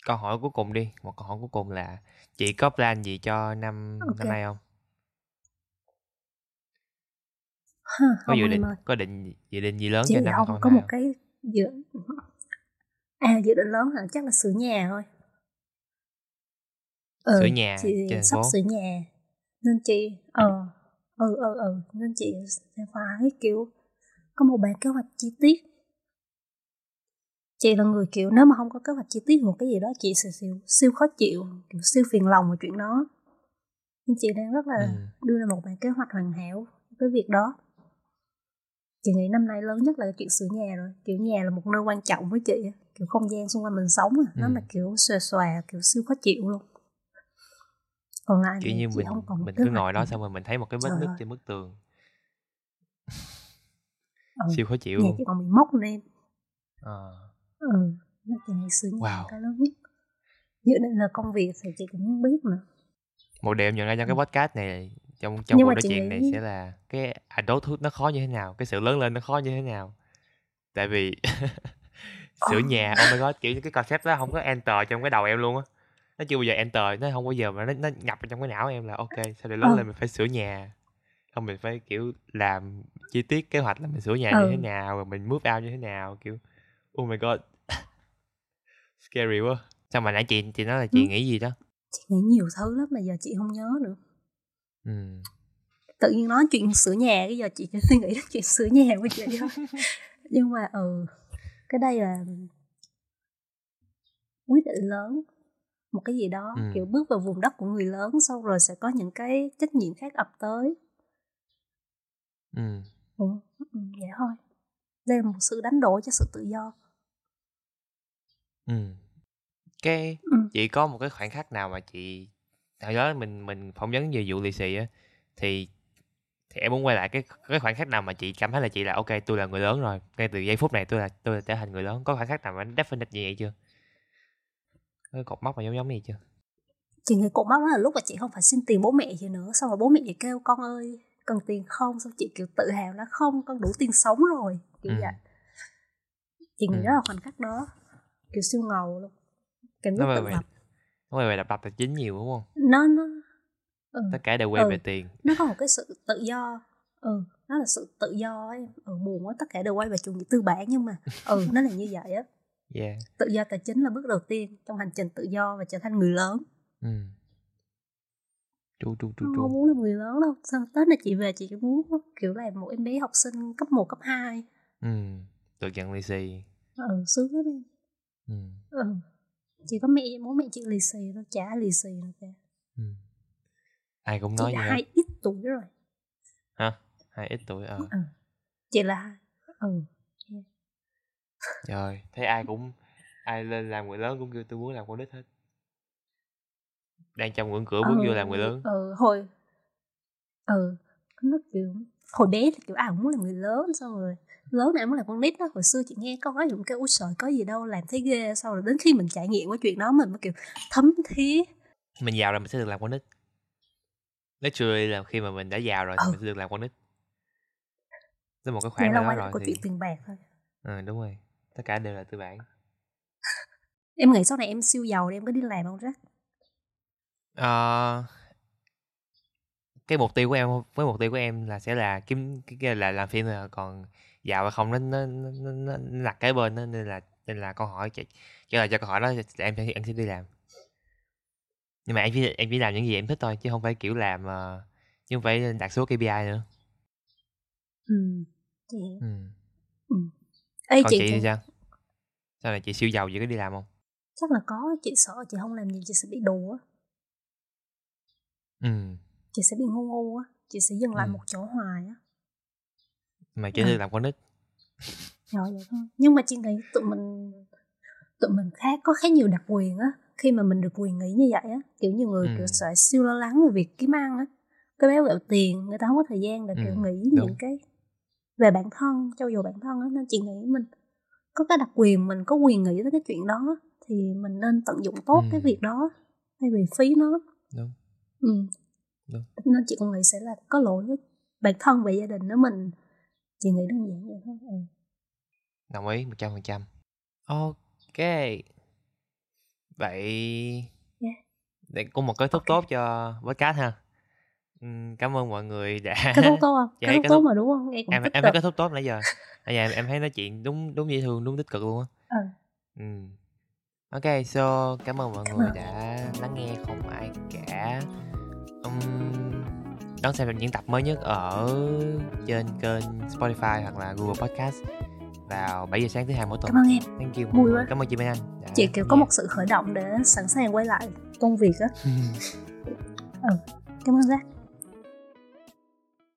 câu hỏi cuối cùng đi. Một câu hỏi cuối cùng là chị có plan gì cho năm Ok. năm nay không? Ha, có không dự định ơi. có định dự định gì lớn chị cho năm không 2022 có một cái dự à dự định lớn hả? Chắc là sửa nhà thôi. Ừ, Sửa nhà chị sắp sửa nhà. Nên chị ờ ừ ừ ừ. Nên chị sẽ phải kiểu có một bản kế hoạch chi tiết. Chị là người kiểu nếu mà không có kế hoạch chi tiết một cái gì đó chị sẽ siêu, siêu khó chịu kiểu siêu phiền lòng về chuyện đó. Nên chị đang rất là Ừ. đưa ra một bản kế hoạch hoàn hảo với việc đó chị nghĩ năm nay lớn nhất là cái chuyện sửa nhà rồi kiểu nhà là một nơi quan trọng với chị kiểu không gian xung quanh mình sống á, nó Ừ. là kiểu xòe xòe kiểu siêu khó chịu luôn còn lại kiểu như mình không còn mình cứ ngồi đó xong rồi mình thấy một cái vết nứt trên bức tường ừ. siêu khó chịu nhà chị còn bị mốc lên Ờ. ừ nó chị nghĩ sửa nhà Wow. cái lớn nhất dự định là công việc thì chị cũng biết nữa một điều em nhận ra trong cái Ừ. podcast này trong trong Nhưng cuộc mà nói chị chuyện này nghĩ- sẽ là cái adulthood nó khó như thế nào cái sự lớn lên nó khó như thế nào. Tại vì <laughs> sửa nhà oh my god kiểu như cái concept đó không có enter trong cái đầu em luôn á. Nó chưa bao giờ enter nó không bao giờ mà nó, nó nhập vào trong cái não em là ok sau này lớn Ờ. lên mình phải sửa nhà. Không mình phải kiểu làm chi tiết kế hoạch là mình sửa nhà Ừ. như thế nào rồi mình move out như thế nào kiểu oh my god. Scary quá. Sao mà nãy chị chị nói là chị Ừ. nghĩ gì đó? Chị nghĩ nhiều thứ lắm mà giờ chị không nhớ nữa ừ. Tự nhiên nói chuyện sửa nhà cái giờ chị chỉ suy nghĩ đến chuyện sửa nhà của chị thôi <laughs> nhưng mà ừ cái đây là quyết định lớn một cái gì đó Ừ. kiểu bước vào vùng đất của người lớn xong rồi sẽ có những cái trách nhiệm khác ập tới. Ừ, ừ, vậy thôi. Đây là một sự đánh đổi cho sự tự do. Ừ. Cái ừ. chị có một cái khoảnh khắc nào mà chị hồi đó mình mình phỏng vấn về vụ lì xì á thì thì em muốn quay lại cái cái khoảnh khắc nào mà chị cảm thấy là chị là ok tôi là người lớn rồi ngay từ giây phút này tôi là tôi là trở thành người lớn. Có khoảnh khắc nào mà definite như vậy chưa? Có cái cột mốc mà giống giống vậy chưa? Chị nghĩ cột mốc đó là lúc mà chị không phải xin tiền bố mẹ gì nữa xong rồi bố mẹ chị kêu con ơi cần tiền không? Xong chị kiểu tự hào là không con đủ tiền sống rồi. Kiểu Ừ. vậy. Chị nghĩ Ừ. đó là khoảnh khắc đó kiểu siêu ngầu luôn. Cảm giác tự lập về về đập đập tài chính nhiều đúng không? Nó nó ừ, tất cả đều quay Ừ. về tiền. Nó có một cái sự tự do. Ừ nó là sự tự do ấy. Ừ buồn quá tất cả đều quay về chủ nghĩa tư bản nhưng mà <laughs> ừ nó là như vậy á. Yeah. Tự do tài chính là bước đầu tiên trong hành trình tự do và trở thành người lớn. Ừ. Tru tru tru không tru muốn làm người lớn đâu. Sao tết này chị về chị muốn kiểu là một em bé học sinh cấp 1, cấp 2 ừ được nhận lì xì. Ừ sướng lắm em ừ. Ừ chỉ có mẹ bố mẹ chị lì xì thôi chả lì xì nữa cả. Ừ. Ai cũng chị nói là vậy hai ít tuổi rồi. Ha hai ít tuổi ờ. Ừ. chị là ừ. Trời, thấy ai cũng ai lên làm người lớn cũng kêu tôi muốn làm con nít hết. Đang trong ngưỡng cửa bước vô làm người lớn. ừ hồi ừ nó kiểu hồi bé thì kiểu ai cũng muốn làm người lớn xong rồi lớn này muốn làm con nít đó hồi xưa chị nghe câu nói cũng kêu ôi trời có gì đâu làm thấy ghê sau rồi đến khi mình trải nghiệm cái chuyện đó mình mới kiểu thấm thía Mình giàu rồi mình sẽ được làm con nít. Literally là khi mà mình đã giàu rồi thì Ừ. mình sẽ được làm con nít. Tới một cái khoảng là nào đó rồi thì chuyện tiền bạc thôi ừ, đúng rồi. Tất cả đều là tư bản. em nghĩ sau này em siêu giàu thì em có đi làm không Jack Ờ, cái mục tiêu của em với mục tiêu của em là sẽ là kiếm cái, cái là làm phim là còn giàu hay không nó nó nó, nó, nó, đặt cái bên đó, nên là nên là câu hỏi trả trả lời cho câu hỏi đó em sẽ em sẽ đi làm. Nhưng mà em chỉ em chỉ làm những gì em thích thôi chứ không phải kiểu làm ờ, chứ không phải đạt số KPI nữa. Ừ chị ừ. Ê, còn chị, chị chị thì sao? Sao là chị siêu giàu chị có đi làm không? Chắc là có chị sợ chị không làm gì chị sẽ bị đù á. Ừ. Chị sẽ bị ngu ngu á chị sẽ dừng lại Ừ. một chỗ hoài á mà chỉ Ừ. được làm con nít rồi vậy thôi nhưng mà chị nghĩ tụi mình tụi mình khá có khá nhiều đặc quyền á khi mà mình được quyền nghĩ như vậy á kiểu nhiều người Ừ. kiểu sẽ siêu lo lắng về việc kiếm ăn á cái béo gạo tiền người ta không có thời gian để kiểu Ừ, nghĩ đúng. những cái về bản thân trau dồi bản thân á nên chị nghĩ mình có cái đặc quyền mình có quyền nghĩ tới cái chuyện đó thì mình nên tận dụng tốt Ừ. cái việc đó thay vì phí nó đúng ừ. Đúng. nên chị còn nghĩ sẽ là có lỗi với bản thân và gia đình nếu mình chị nghĩ đơn giản vậy thôi ừ. đồng ý một trăm phần trăm ok vậy Yeah. để cũng một kết thúc Ok. tốt cho podcast ha cảm ơn mọi người đã cái thúc tốt không <laughs> Dạ, cái thúc kết tốt mà đúng không em tích em thấy kết thúc tốt nãy giờ nãy giờ em, em thấy nói chuyện đúng đúng dễ thương đúng tích cực luôn á ừ. ừ. ok so cảm ơn mọi Cảm người ơn. đã lắng nghe không ai cả um, đón xem những tập mới nhất ở trên kênh Spotify hoặc là Google Podcast vào 7 giờ sáng thứ hai mỗi tuần. Cảm ơn em. Thank you Vui quá. cảm ơn chị Minh Anh. Đã chị kiểu có nghe. một sự khởi động để sẵn sàng quay lại công việc á. <laughs> Cảm ơn Jack